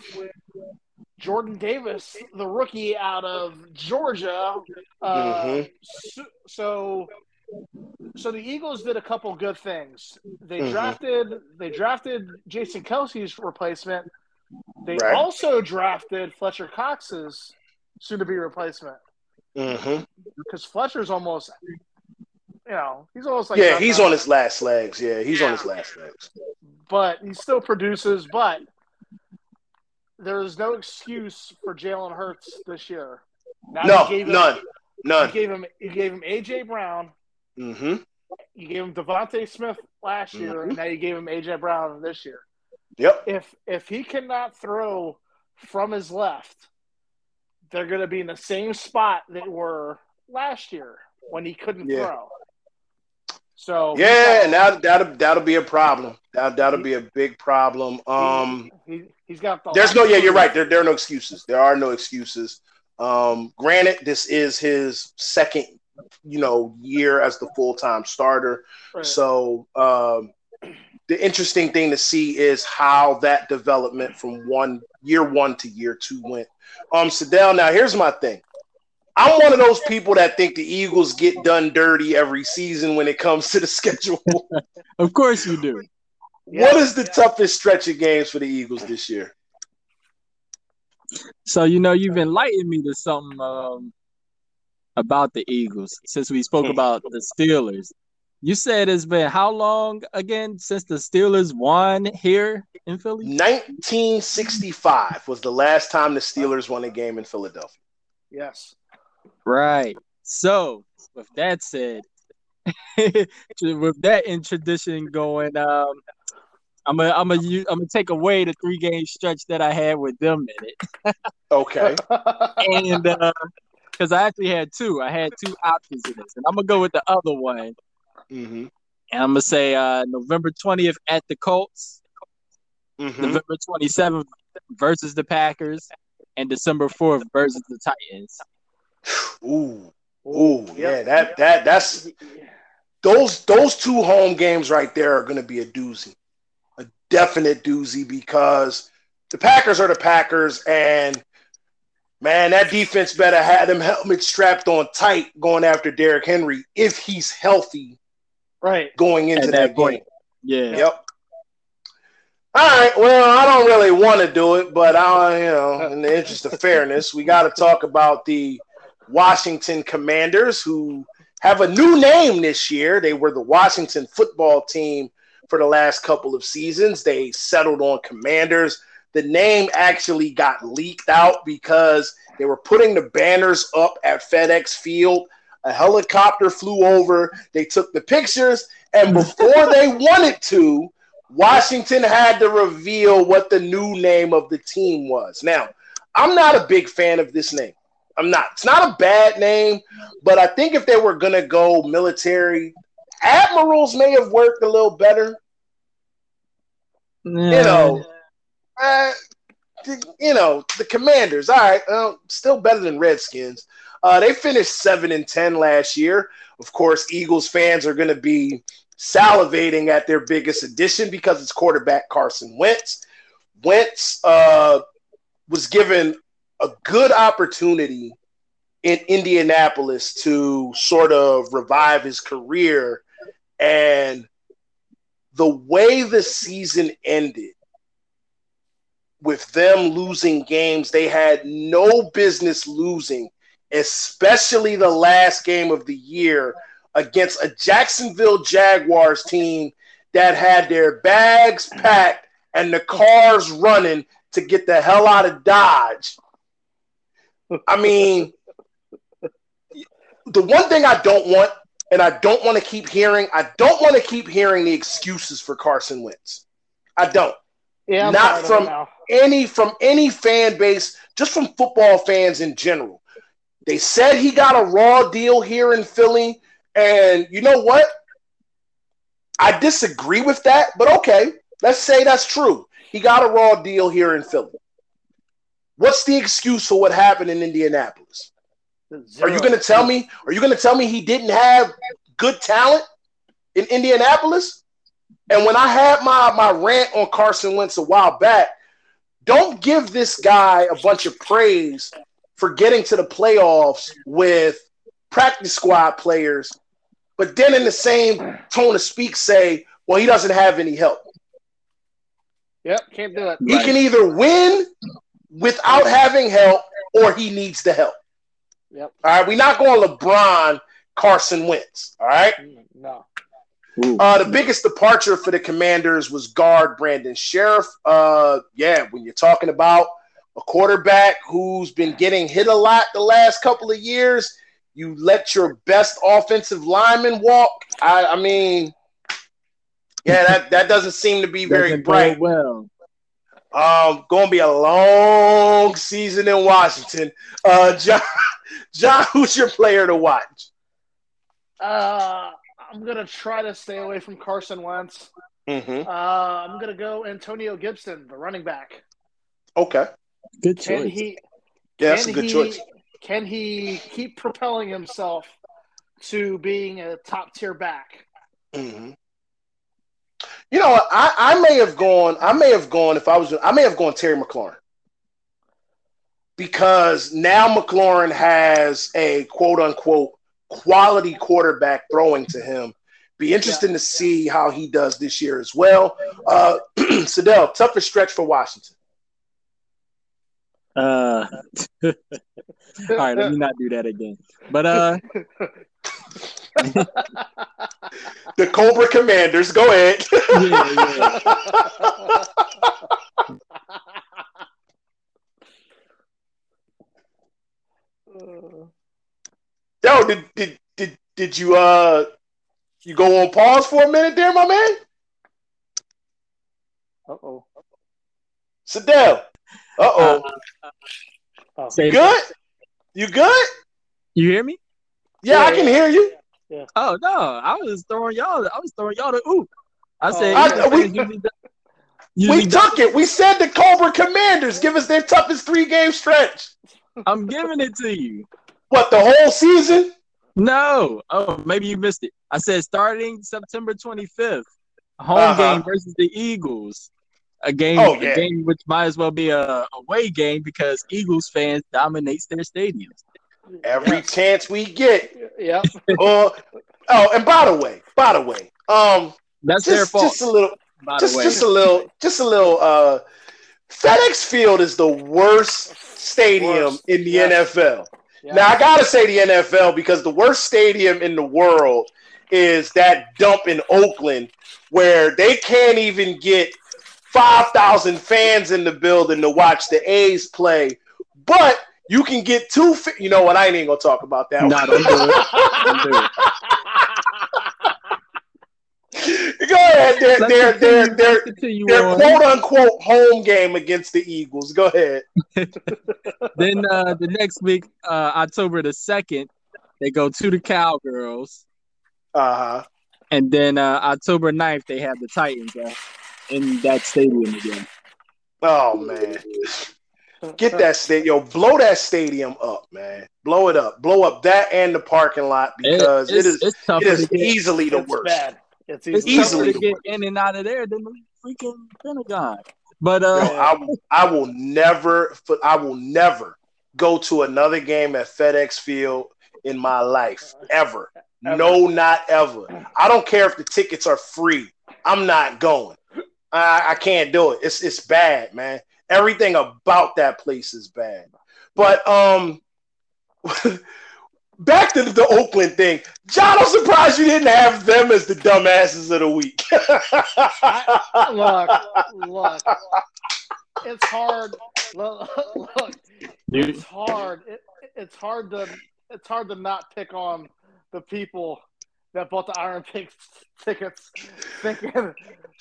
Jordan Davis, the rookie out of Georgia. Uh, mm-hmm. so, so, so, the Eagles did a couple good things. They mm-hmm. drafted they drafted Jason Kelce's replacement. They right. also drafted Fletcher Cox's soon to be replacement. Mm-hmm. Because Fletcher's almost, you know, he's almost like yeah, he's on his last legs. Yeah, he's yeah. on his last legs. But he still produces. But there is no excuse for Jalen Hurts this year. Now no, him, none, none. You gave him, you gave him AJ Brown. Mm-hmm. You gave him DeVonta Smith last year, mm-hmm. and now you gave him AJ Brown this year. Yep. If if he cannot throw from his left, they're going to be in the same spot they were last year when he couldn't yeah. throw. So yeah, and that that'll that'll be a problem. That that'll be a big problem. Um, he, He's got the. There's no. Yeah, you're right. There, there are no excuses. There are no excuses. Um, granted, this is his second, you know, year as the full time starter. Right. So um, the interesting thing to see is how that development from one year one to year two went. Um, Sadell. Now, here's my thing. I'm one of those people that think the Eagles get done dirty every season when it comes to the *laughs* schedule. *laughs* of course you do. Yeah, what is the yeah. toughest stretch of games for the Eagles this year? So you know you've enlightened me to something um, about the Eagles since we spoke about the Steelers. You said it's been how long again since the Steelers won here in Philly? 1965 was the last time the Steelers won a game in Philadelphia. Yes. Right. So, with that said, *laughs* with that in tradition going, um, I'm gonna I'm gonna I'm gonna take away the three game stretch that I had with them in it. okay. *laughs* and because I actually had two, I had two options in this, and I'm gonna go with the other one. Mm-hmm. And I'm gonna say uh, November 20th at the Colts, mm-hmm. November 27th versus the Packers, and December 4th versus the Titans. Ooh, ooh, yeah, that that that's those those two home games right there are gonna be a doozy a definite doozy because the Packers are the Packers, and man, that defense better have them helmets strapped on tight going after Derrick Henry if he's healthy. Right. Going into At that, that game. Yeah. Yep. All right. Well, I don't really want to do it, but I, you know, in the interest of fairness, we got to talk about the Washington Commanders, who have a new name this year. They were the Washington Football Team for the last couple of seasons. They settled on Commanders. The name actually got leaked out because they were putting the banners up at FedEx Field. A helicopter flew over. They took the pictures, and *laughs* before they wanted to, Washington had to reveal what the new name of the team was. Now, I'm not a big fan of this name. I'm not. It's not a bad name, but I think if they were going to go military Admirals may have worked a little better. Yeah. You know, uh, you know the Commanders. All right, still better than Redskins. Uh, they finished seven and ten last year. Of course, Eagles fans are going to be salivating at their biggest addition because it's quarterback Carson Wentz. Wentz uh, was given a good opportunity in Indianapolis to sort of revive his career and the way the season ended, with them losing games they had no business losing, especially the last game of the year against a Jacksonville Jaguars team that had their bags packed and the cars running to get the hell out of Dodge. I mean, the one thing I don't want, and I don't want to keep hearing, I don't want to keep hearing the excuses for Carson Wentz. I don't. Yeah, I'm Not from any from any fan base, just from football fans in general. They said he got a raw deal here in Philly, and you know what? I disagree with that, but okay, let's say that's true. He got a raw deal here in Philly. What's the excuse for what happened in Indianapolis? Are you going to tell me? Are you going to tell me he didn't have good talent in Indianapolis? And when I had my my rant on Carson Wentz a while back, don't give this guy a bunch of praise for getting to the playoffs with practice squad players, but then in the same tone of speak say, "Well, he doesn't have any help." Yep, can't do it. He can either win without having help, or he needs the help. Yep. All right, we're not going LeBron, Carson Wentz. All right. Mm, No. Ooh. Uh, the biggest departure for the Commanders was guard Brandon Scherff. Uh, yeah, when you're talking about a quarterback who's been getting hit a lot the last couple of years, you let your best offensive lineman walk. I, I mean, yeah, that, that doesn't seem to be very bright. well. Um, going to be a long season in Washington. Uh, John, *laughs* John, who's your player to watch? Uh, I'm gonna try to stay away from Carson Wentz. Mm-hmm. Uh, I'm gonna go Antonio Gibson, the running back. Okay, Good Can choice. he? yeah, that's a good he, choice. Can he keep propelling himself to being a top tier back? hmm You know. I, I may have gone. I may have gone if I was. I may have gone Terry McLaurin because now McLaurin has a quote unquote quality quarterback throwing to him. Be interesting to see how he does this year as well. Uh, *clears throat* Sadell, toughest stretch for Washington. Uh, *laughs* all right, let me not do that again. But uh, *laughs* The Cobra Commanders. Go ahead. *laughs* yeah, yeah. Did, did did did you uh you go on pause for a minute there, my man? Uh oh. Sadell. Uh oh. Say- good? You good? You hear me? Yeah, Yeah, I can hear you. Oh no, I was throwing y'all. I was throwing y'all the oop. I said I- we- usually do- We usually do- took it. We said the Cobra Commanders give us their toughest three game stretch. I'm giving it to you. What the whole season? No. Oh, maybe you missed it. I said starting September 25th, home Uh-huh. game versus the Eagles. A game, Oh, yeah. a game which might as well be a away game because Eagles fans dominates their stadiums. Every chance we get. Yeah. *laughs* Uh, oh, and by the way, by the way, um, That's their just, fault. just a little, by the just way, just a little, just a little. Uh, FedEx Field is the worst stadium Worst. in the Yes. NFL. Yeah. Now I gotta say the NFL because the worst stadium in the world is that dump in Oakland where they can't even get five thousand fans in the building to watch the A's play, but you can get two. Fa- you know what? I ain't even gonna talk about that. no, one. don't do it. Don't do it. *laughs* Go ahead. They're Let's they're they're they're let's their quote unquote home game against the Eagles. Go ahead. *laughs* then uh, the next week, uh, October the second, they go to the Cowgirls, Uh huh. and then uh, October 9th, they have the Titans uh, in that stadium again. Oh man. Get that stadium, yo! blow that stadium up, man. Blow it up, blow up that and the parking lot because it it's, is it's it tougher is to get. easily the It's worst. bad. It's It's easily, easily to get in and out of there than the freaking Pentagon. But Yo, uh, I, will- I will never, I will never go to another game at FedEx Field in my life ever. Ever. No, not ever. I don't care if the tickets are free. I'm not going. I, I can't do it. It's it's bad, man. Everything about that place is bad. But um, *laughs* back to the Oakland thing. John, I'm surprised you didn't have them as the dumbasses of the week. *laughs* I, look, look, it's hard. Look, look it's hard. It, it's hard to it's hard to not pick on the people that bought the Iron Pigs tickets, thinking. So,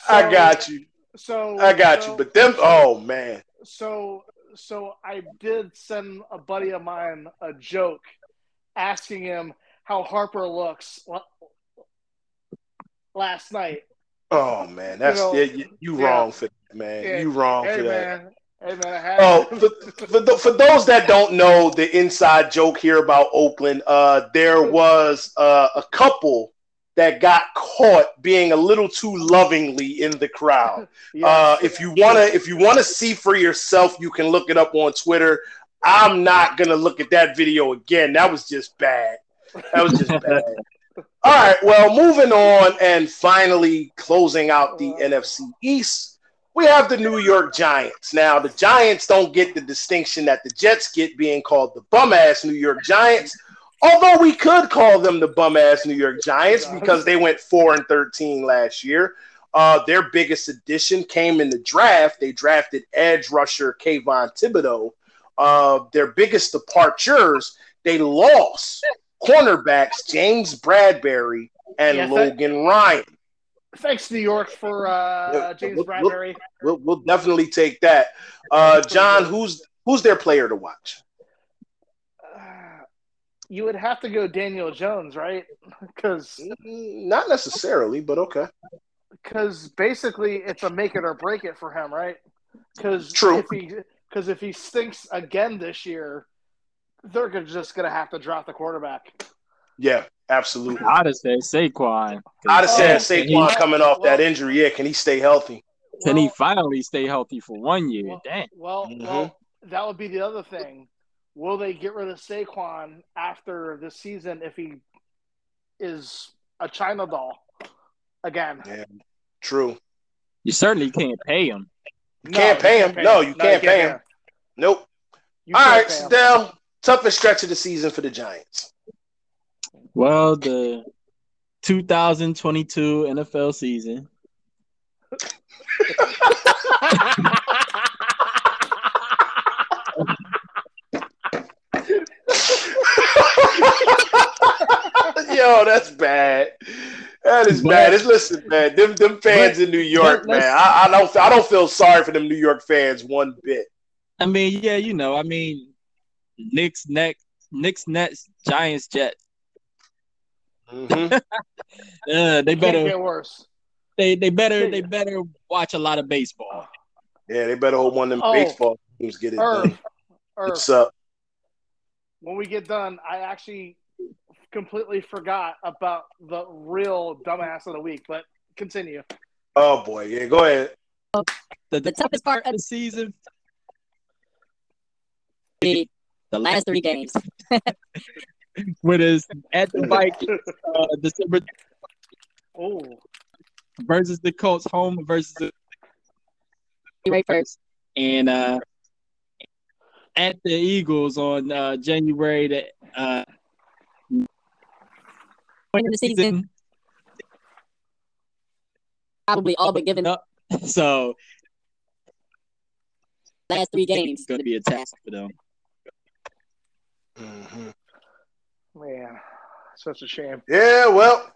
I got you. So I got so, you, but them. Oh man. So so I did send a buddy of mine a joke, asking him how Harper looks last night. Oh man, that's you, know, yeah, you, yeah. wrong for that, man. Yeah. You wrong hey, for man. that. Hey man, oh, for, for, for, those that don't know the inside joke here about Oakland, uh, there was uh, a couple that got caught being a little too lovingly in the crowd. *laughs* yes. uh, if you wanna, if you wanna see for yourself, you can look it up on Twitter. I'm not gonna look at that video again. That was just bad. That was just bad. *laughs* All right, well, moving on and finally closing out the NFC East we have the New York Giants. Now, the Giants don't get the distinction that the Jets get being called the bum ass New York Giants. Although we could call them the bum ass New York Giants because they went 4 and 13 last year. Uh, their biggest addition came in the draft. They drafted edge rusher Kayvon Thibodeaux. Uh, their biggest departures, they lost cornerbacks James Bradberry and yes, Logan Ryan. Thanks, New York, for uh, James we'll, Bradberry. We'll, we'll, we'll, definitely take that. Uh, John, who's who's their player to watch? Uh, you would have to go Daniel Jones, right? *laughs* Because mm, not necessarily, but okay. Because basically, it's a make it or break it for him, right? Because true. If he because if he stinks again this year, they're just going to have to drop the quarterback. Yeah, absolutely. I'd have said Saquon. I'd have said Saquon coming off well, that injury. Yeah, can he stay healthy? Can well, he finally stay healthy for one year? Well, Damn. Well, mm-hmm. well, that would be the other thing. Will they get rid of Saquon after the season if he is a China doll again? Yeah, true. You certainly can't pay him. You no, can't pay him. Pay no, you no, can't, pay him. him. Nope. You All right, Stell. Toughest stretch of the season for the Giants. Well, the 2022 NFL season. *laughs* Yo, that's bad. That is but, bad. It's listen, man. Them them fans in New York, man. I, I, don't I don't feel sorry for them New York fans one bit. I mean, yeah, you know, I mean, Knicks, Nets, Knicks, Nets, Giants, Jets. Mm-hmm. *laughs* uh, they better get worse. They they better they better watch a lot of baseball. Yeah, they better hope one of them oh, baseball teams get it Irv, done. Irv, What's up? When we get done, I actually completely forgot about the real dumbass of the week, but continue. Oh boy, yeah, go ahead. The, the toughest part of the season. The, the last three games. *laughs* with his at the bike uh, December oh versus the Colts home versus the right first and uh at the Eagles on uh January the uh point of the season probably all but given up *laughs* so last three games going to be a task for them mm-hmm. Man, such a shame. Yeah, well,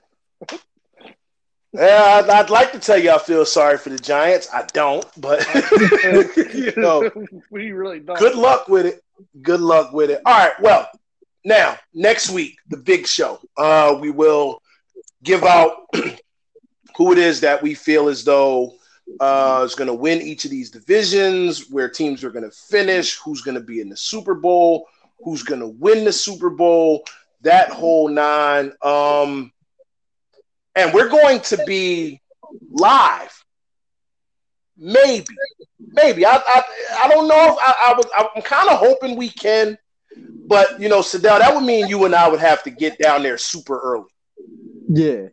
yeah, I'd, I'd, like to tell you I feel sorry for the Giants. I don't, but *laughs* *laughs* you know, we really don't. Good luck with it. Good luck with it. All right. Well, now next week, the big show. Uh, we will give out *clears throat* who it is that we feel as though uh, is going to win each of these divisions, where teams are going to finish, who's going to be in the Super Bowl, who's going to win the Super Bowl that whole nine. Um, and we're going to be live. Maybe, maybe. I I, I don't know if I, I was. I'm kind of hoping we can, but you know, Sadell, that would mean you and I would have to get down there super early. Yeah.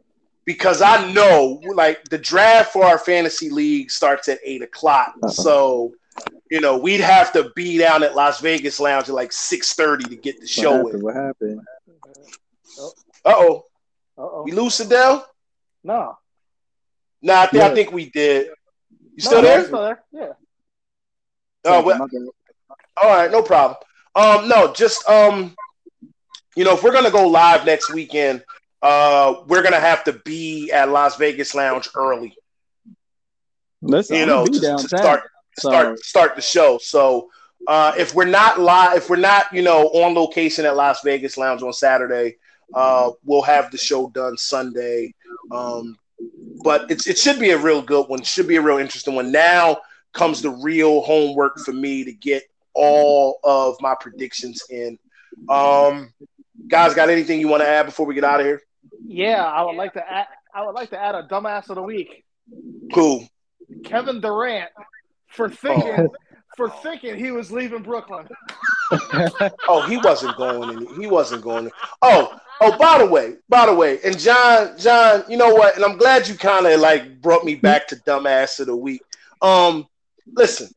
Because I know, like, the draft for our fantasy league starts at eight o'clock. Uh-huh. So you know, we'd have to be down at Las Vegas Lounge at like six thirty to get the show what in. What happened? Uh oh, Uh-oh. we lose Sadell? No. Nah, I, think I think we did. You No, still no, there? Still there. Yeah. Oh, well, all right, no problem. Um, no, just um, you know, if we're gonna go live next weekend, uh, we're gonna have to be at Las Vegas Lounge early. Listen, You know, to, to start so, start start the show. So uh, if we're not live, if we're not, you know, on location at Las Vegas Lounge on Saturday, uh, we'll have the show done Sunday. Um, but it's it should be a real good one. Should be a real interesting one. Now comes the real homework for me to get all of my predictions in. Um, guys, got anything you want to add before we get out of here? Yeah, I would like to add. I would like to add a dumbass of the week, Cool. Kevin Durant, for thinking for thinking he was leaving Brooklyn. *laughs* Oh, he wasn't going. In, he wasn't going. In. Oh, oh. By the way, by the way, and John, John, you know what? And I'm glad you kind of like brought me back to dumbass of the week. Um, listen,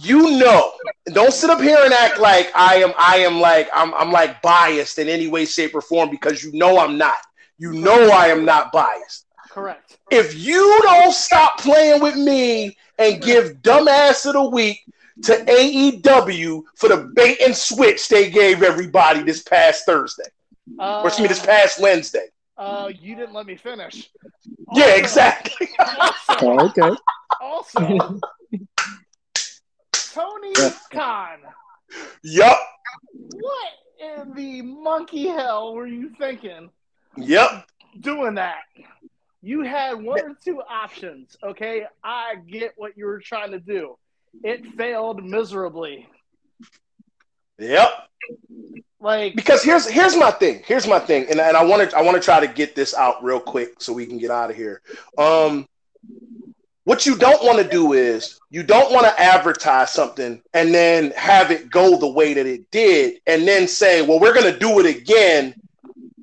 you know, don't sit up here and act like I am. I am like I'm. I'm like biased in any way, shape, or form because you know I'm not. You know I am not biased. Correct. If you don't stop playing with me and give dumbass of the week to AEW for the bait and switch they gave everybody this past Thursday, Uh, or excuse me, this past Wednesday. uh, you didn't let me finish. Yeah, Also- exactly. Also, Oh, okay. also Tony. Khan. yup, What in the monkey hell were you thinking Yep. doing that? You had one or two options, okay? I get what you were trying to do. It failed miserably. Yep. Like, Because here's here's my thing. Here's my thing, and, and I want to I want to try to get this out real quick so we can get out of here. Um, what you don't want to do is you don't want to advertise something and then have it go the way that it did, and then say, "Well, we're going to do it again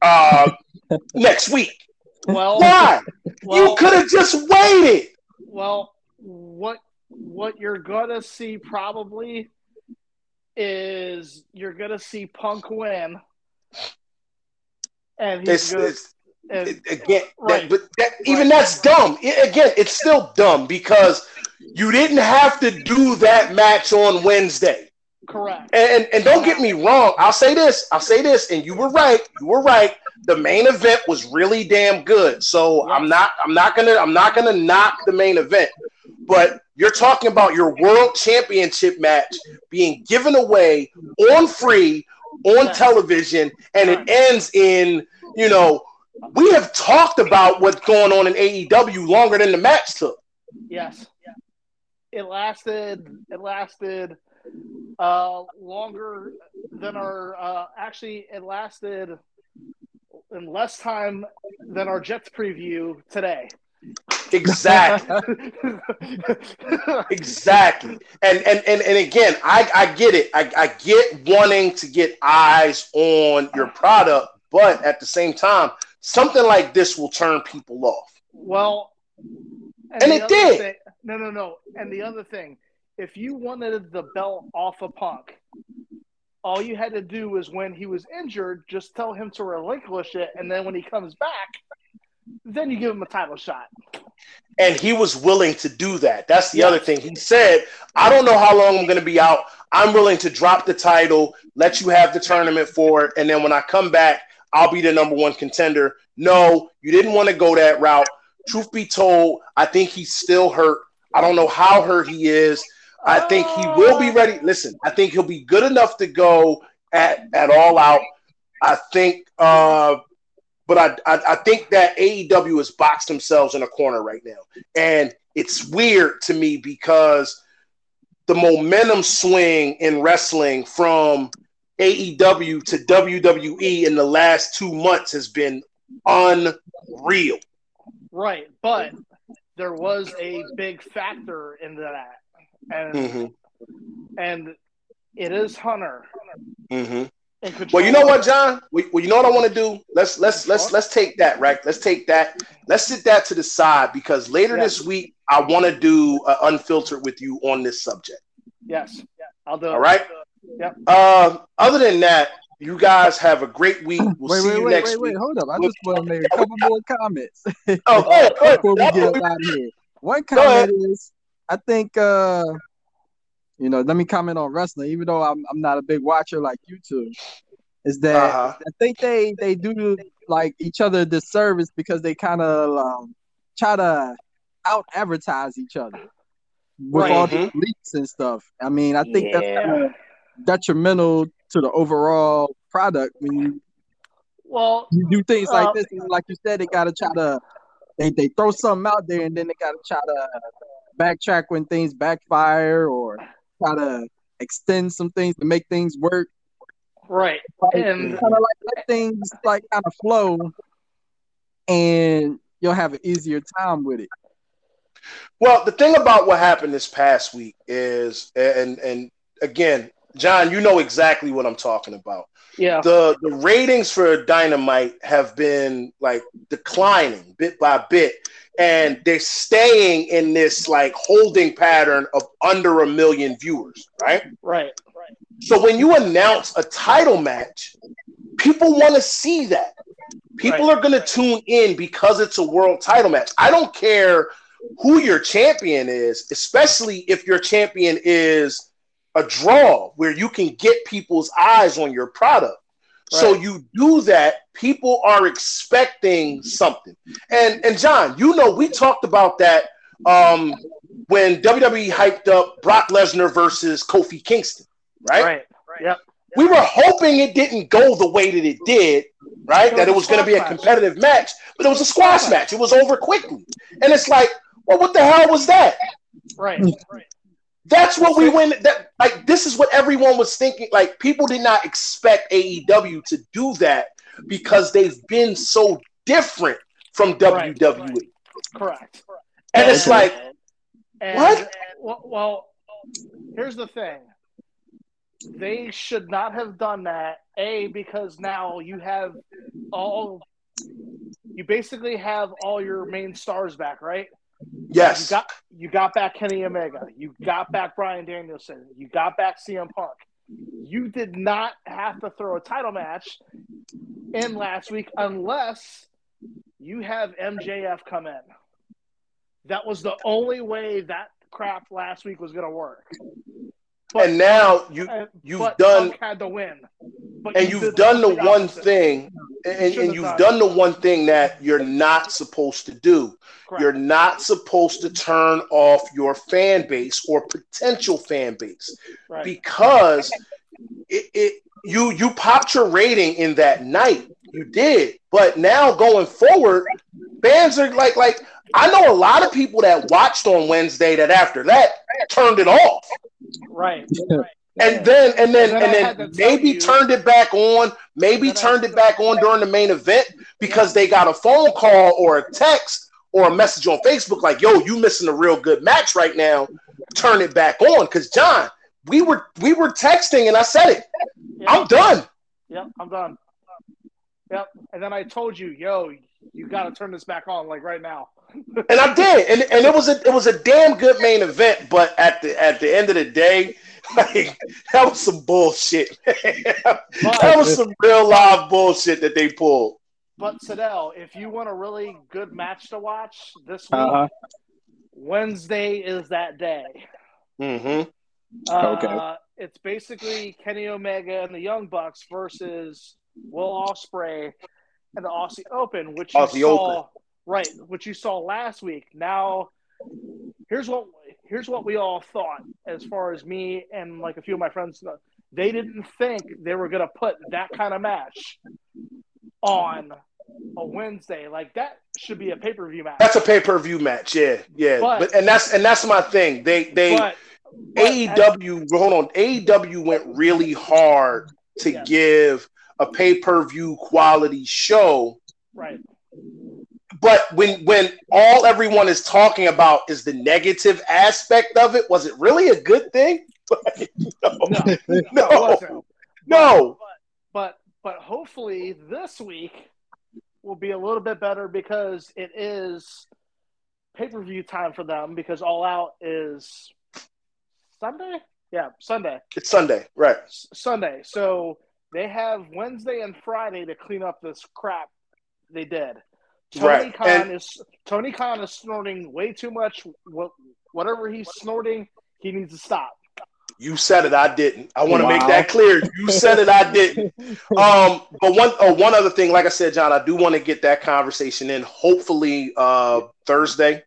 uh, *laughs* next week." well, Why? well, you could have just waited. Well, what what you're gonna see probably is you're gonna see Punk win, and he's It's, gonna. it's again, Right. that, but that, even that's dumb. It- again, it's still dumb because you didn't have to do that match on Wednesday. correct. And and don't get me wrong. I'll say this. I'll say this. And you were right. You were right. The main event was really damn good. So I'm not. I'm not gonna. I'm not gonna knock the main event. But you're talking about your world championship match being given away on free on Yes. television, and it ends in you know. We have talked about what's going on in AEW longer than the match took. Yes, it lasted. It lasted uh, longer than our. Uh, actually, it lasted in less time than our Jets preview today. Exactly. *laughs* Exactly. And and and, and again, I, I get it. I, I get wanting to get eyes on your product, but at the same time, something like this will turn people off. Well, And the it did. thing- no, no, no. And the other thing, if you wanted the belt off of Punk, all you had to do was when he was injured, just tell him to relinquish it, and then when he comes back, then you give him a title shot. And he was willing to do that. That's the Yeah. other thing. He said, I don't know how long I'm going to be out. I'm willing to drop the title, let you have the tournament for it. And then when I come back, I'll be the number one contender. No, you didn't want to go that route. Truth be told, I think he's still hurt. I don't know how hurt he is. I think he will be ready. Listen, I think he'll be good enough to go at, at all out. I think, uh, but I, I I think that AEW has boxed themselves in a corner right now, and it's weird to me because the momentum swing in wrestling from AEW to WWE in the last two months has been unreal. Right, but there was a big factor in that, and Mm-hmm. and it is Hunter. Mm-hmm. Well, you know what, John? Well, you know what I want to do? Let's let's let's let's take that right. Let's take that. Let's sit that to the side because later Yeah. this week I want to do uh, unfiltered with you on this subject. Yes, yeah, I'll do it. All right. Yep. Uh, other than that, you guys have a great week. We'll wait, see wait, you wait, next wait, week. wait, hold up. I just want to make a couple more comments *laughs* Oh, *laughs* go ahead, go ahead. before we get out of here. One comment is, I think, uh, you know, let me comment on wrestling, even though I'm I'm not a big watcher like you two. Is that Uh-huh. I think they they do like each other a disservice because they kind of um, try to out advertise each other with Right. all the leaks and stuff. I mean, I think that's kind of detrimental to the overall product when you Well, you do things Uh, like this. and Like you said, they gotta try to they, they throw something out there and then they gotta try to backtrack when things backfire or try to extend some things to make things work. right. And kind of like let things like kind of flow, and you'll have an easier time with it. Well, the thing about what happened this past week is, and and again, John, you know exactly what I'm talking about. yeah, The the ratings for Dynamite have been like declining bit by bit, and they're staying in this like holding pattern of under a million viewers, right? right, right. So when you announce a title match, people want to see that. People Right. are going to tune in because it's a world title match. I don't care who your champion is, especially if your champion is a draw where you can get people's eyes on your product. So you do that, people are expecting something. And and John, you know we talked about that um when WWE hyped up Brock Lesnar versus Kofi Kingston, right? Right. Yep. We were hoping it didn't go the way that it did, right? It that it was going to be a squash match. competitive match, but it was a squash match. It was over quickly. And it's like, well, what the hell was that? Right. Right. That's what we went. That like this is what everyone was thinking. Like people did not expect AEW to do that because they've been so different from WWE. Correct. And it's like, And, What? Well, well, here's the thing. They should not have done that. A because now you have all. You basically have all your main stars back, right? Yes, You got you got back Kenny Omega. You got back Bryan Danielson. You got back CM Punk. You did not have to throw a title match in last week unless you have MJF come in. That was the only way that crap last week was going to work. And now you you've but done Punk had to win. But and you you've done the complete one opposite. thing and, Shouldn't and you've done done the one thing that you're not supposed to do Correct. you're not supposed to turn off your fan base or potential fan base right. because it, it you you popped your rating in that night you did. But now going forward fans are like like i know a lot of people that watched on wednesday that after that turned it off. Right. *laughs* and then and then And then and then, had to tell maybe you- turned it back on maybe turned it back on during the main event because they got a phone call or a text or a message on facebook like yo you missing a real good match right now. Turn it back on. Because john we were we were texting and i said it. Yeah. i'm done. Yep, I'm done. Yep. And then I told you, yo, you got to turn this back on, like right now. *laughs* and i did and, and it was a it was a damn good main event but at the at the end of the day *laughs* like that was some bullshit *laughs* that was some real live bullshit that they pulled But Sadell, if you want a really good match to watch this week, Uh-huh. Wednesday is that day. mm-hmm Uh, Okay. It's basically Kenny Omega and the Young Bucks versus Will Ospreay and the Aussie Open, which you Aussie saw right, which you saw last week. Now, here's what here's what we all thought, as far as me and like a few of my friends. They didn't think they were going to put that kind of match on a Wednesday. Like that should be a pay per view match. That's a pay per view match, yeah, yeah. But- But, and that's and that's my thing. They they but, but AEW hold on. AEW went really hard to Yes. give a pay per view quality show. right. But when when all everyone is talking about is the negative aspect of it, was it really a good thing? *laughs* no, No, *laughs* no, no, wasn't. but but hopefully this week will be a little bit better because it is pay per view time for them because All Out is Sunday. Yeah, Sunday. It's Sunday, right? S- Sunday. So they have Wednesday and Friday to clean up this crap they did. Tony Right, Khan and- is Tony Khan is snorting way too much. Whatever he's snorting, he needs to stop. You said it. I didn't. I want to make that clear. You said it. I didn't. *laughs* Um, but one oh, one other thing, like I said, John, I do want to get that conversation in. Hopefully, uh, Thursday,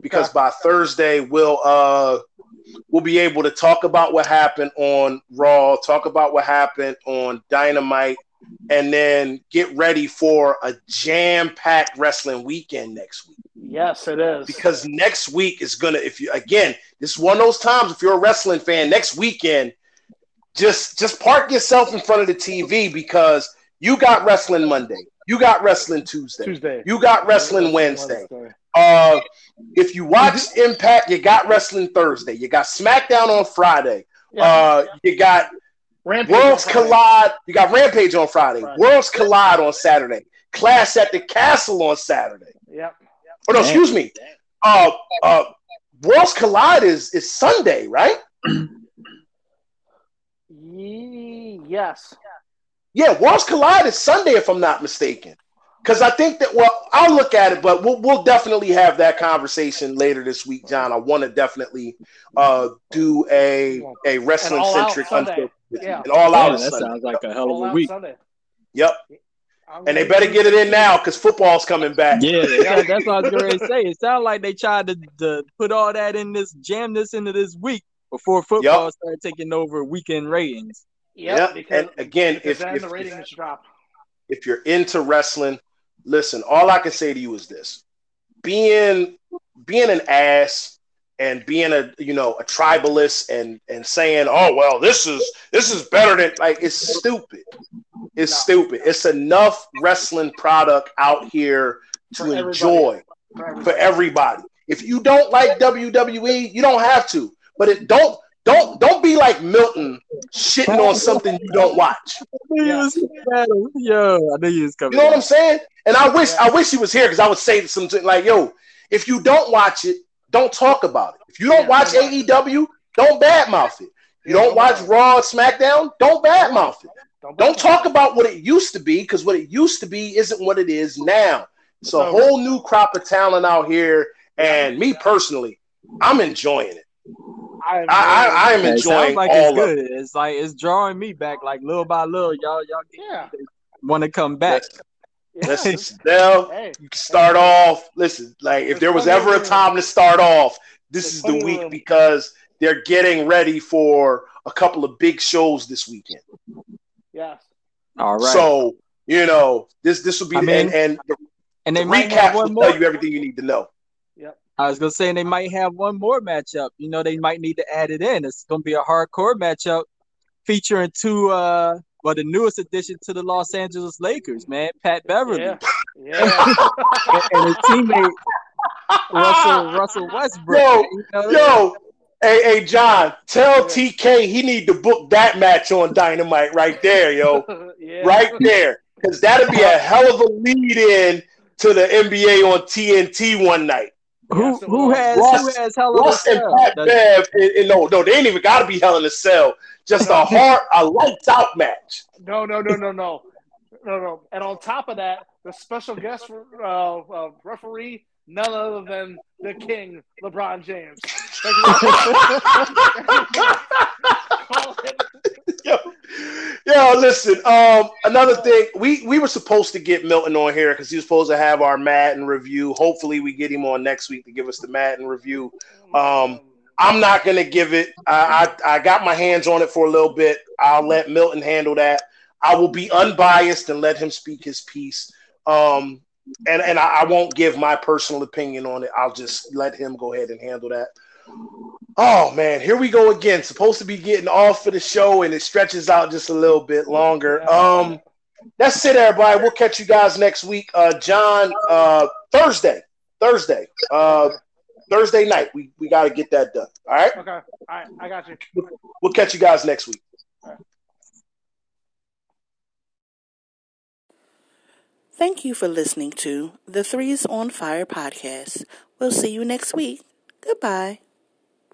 because by Thursday we'll uh we'll be able to talk about what happened on Raw, talk about what happened on Dynamite, and then get ready for a jam-packed wrestling weekend next week Yes, it is. because next week is gonna if you again this is one of those times if you're a wrestling fan next weekend just just park yourself in front of the tv because you got wrestling monday you got wrestling tuesday Tuesday. you got wrestling wednesday uh if you watch impact you got wrestling thursday you got smackdown on friday Yeah. uh you got Rampage worlds collide you got rampage on friday Friday. worlds collide on saturday clash at the castle on saturday Yep. Oh no, Damn. excuse me. Uh, uh, Worlds Collide is is Sunday, right? Yes. Yeah, Worlds Collide is Sunday, if I'm not mistaken. Because I think that well, I'll look at it, but we'll we'll definitely have that conversation later this week, John. I want to definitely uh do a a wrestling centric Sunday. Yeah. and all Yeah, out. that Sunday. sounds like a hell All of a week. Sunday. Yep, I'm and they better get it in now because football's coming back. Yeah, *laughs* that- that's what I was going to say. It sounded like they tried to, to put all that in this, jam this into this week before football started taking over weekend ratings. Yep. Yep, Because, and again, because if then if, the ratings drop. if you're into wrestling, listen, all I can say to you is this. Being being an ass and being a you know a tribalist and and saying, "Oh, well, this is this is better than like it's stupid." It's stupid. It's enough wrestling product out here to For everybody. enjoy For everybody. for everybody. If you don't like WWE, you don't have to. But it don't don't don't be like Milton shitting on something you don't watch. I knew you was coming. Yo, I knew you was coming. You know what I'm saying? And I wish I wish he was here because I would say something like, "Yo, if you don't watch it, don't talk about it. If you don't watch AEW, don't badmouth it. You don't watch watch Raw, SmackDown, don't badmouth it. Don't, Don't talk about what it used to be because what it used to be isn't what it is now. It's a whole new crop of talent out here, and me personally, I'm enjoying it. I, I, I, I am Yeah, it enjoying like all it's of good. it. It's like it's drawing me back, like little by little. Y'all, y'all yeah. want to come back. yeah. *laughs* Listen, Dell, Hey, you can start off. Listen, like if There's there was ever a time to start off, this There's is the week because they're getting ready for a couple of big shows this weekend. yes. All right. So you know this this will be I the, mean, and, and the and they might recap will one more. tell you everything you need to know. I was gonna say they might have one more matchup. You know, they might need to add it in. It's gonna be a hardcore matchup featuring two uh well the newest addition to the Los Angeles Lakers, man, Pat Beverley Yeah. *laughs* Yeah. and, and his teammate Russell Russell Westbrook. Yo, you know? Yo, hey, hey, John, tell TK he need to book that match on Dynamite right there, yo, *laughs* yeah. right there, because that'd be a hell of a lead in to the NBA on TNT one night. Who who has Russ- who has hell of a Russ and cell? Pat Bev, and, and no, no, they ain't even got to be hell in a cell. Just a *laughs* hard, a lights out match. No, no, no, no, no, no, no. And on top of that, the special guest uh, uh, referee, none other than the King, LeBron James. *laughs* *laughs* Call it. Yo, listen. Um, another thing, we we were supposed to get Milton on here because he was supposed to have our Madden review. Hopefully, we get him on next week to give us the Madden review. Um, I'm not gonna give it. I, I I got my hands on it for a little bit. I'll let Milton handle that. I will be unbiased and let him speak his piece. Um, and and I, I won't give my personal opinion on it. I'll just let him go ahead and handle that. Oh man, here we go again. Supposed to be getting off for the show, and it stretches out just a little bit longer. Um, that's it, everybody. We'll catch you guys next week. Uh, John, uh, Thursday, Thursday, uh, Thursday night. We we got to get that done. All right. Okay. All right. I got you. We'll catch you guys next week. Thank you for listening to the Threes on Fire podcast We'll see you next week. Goodbye.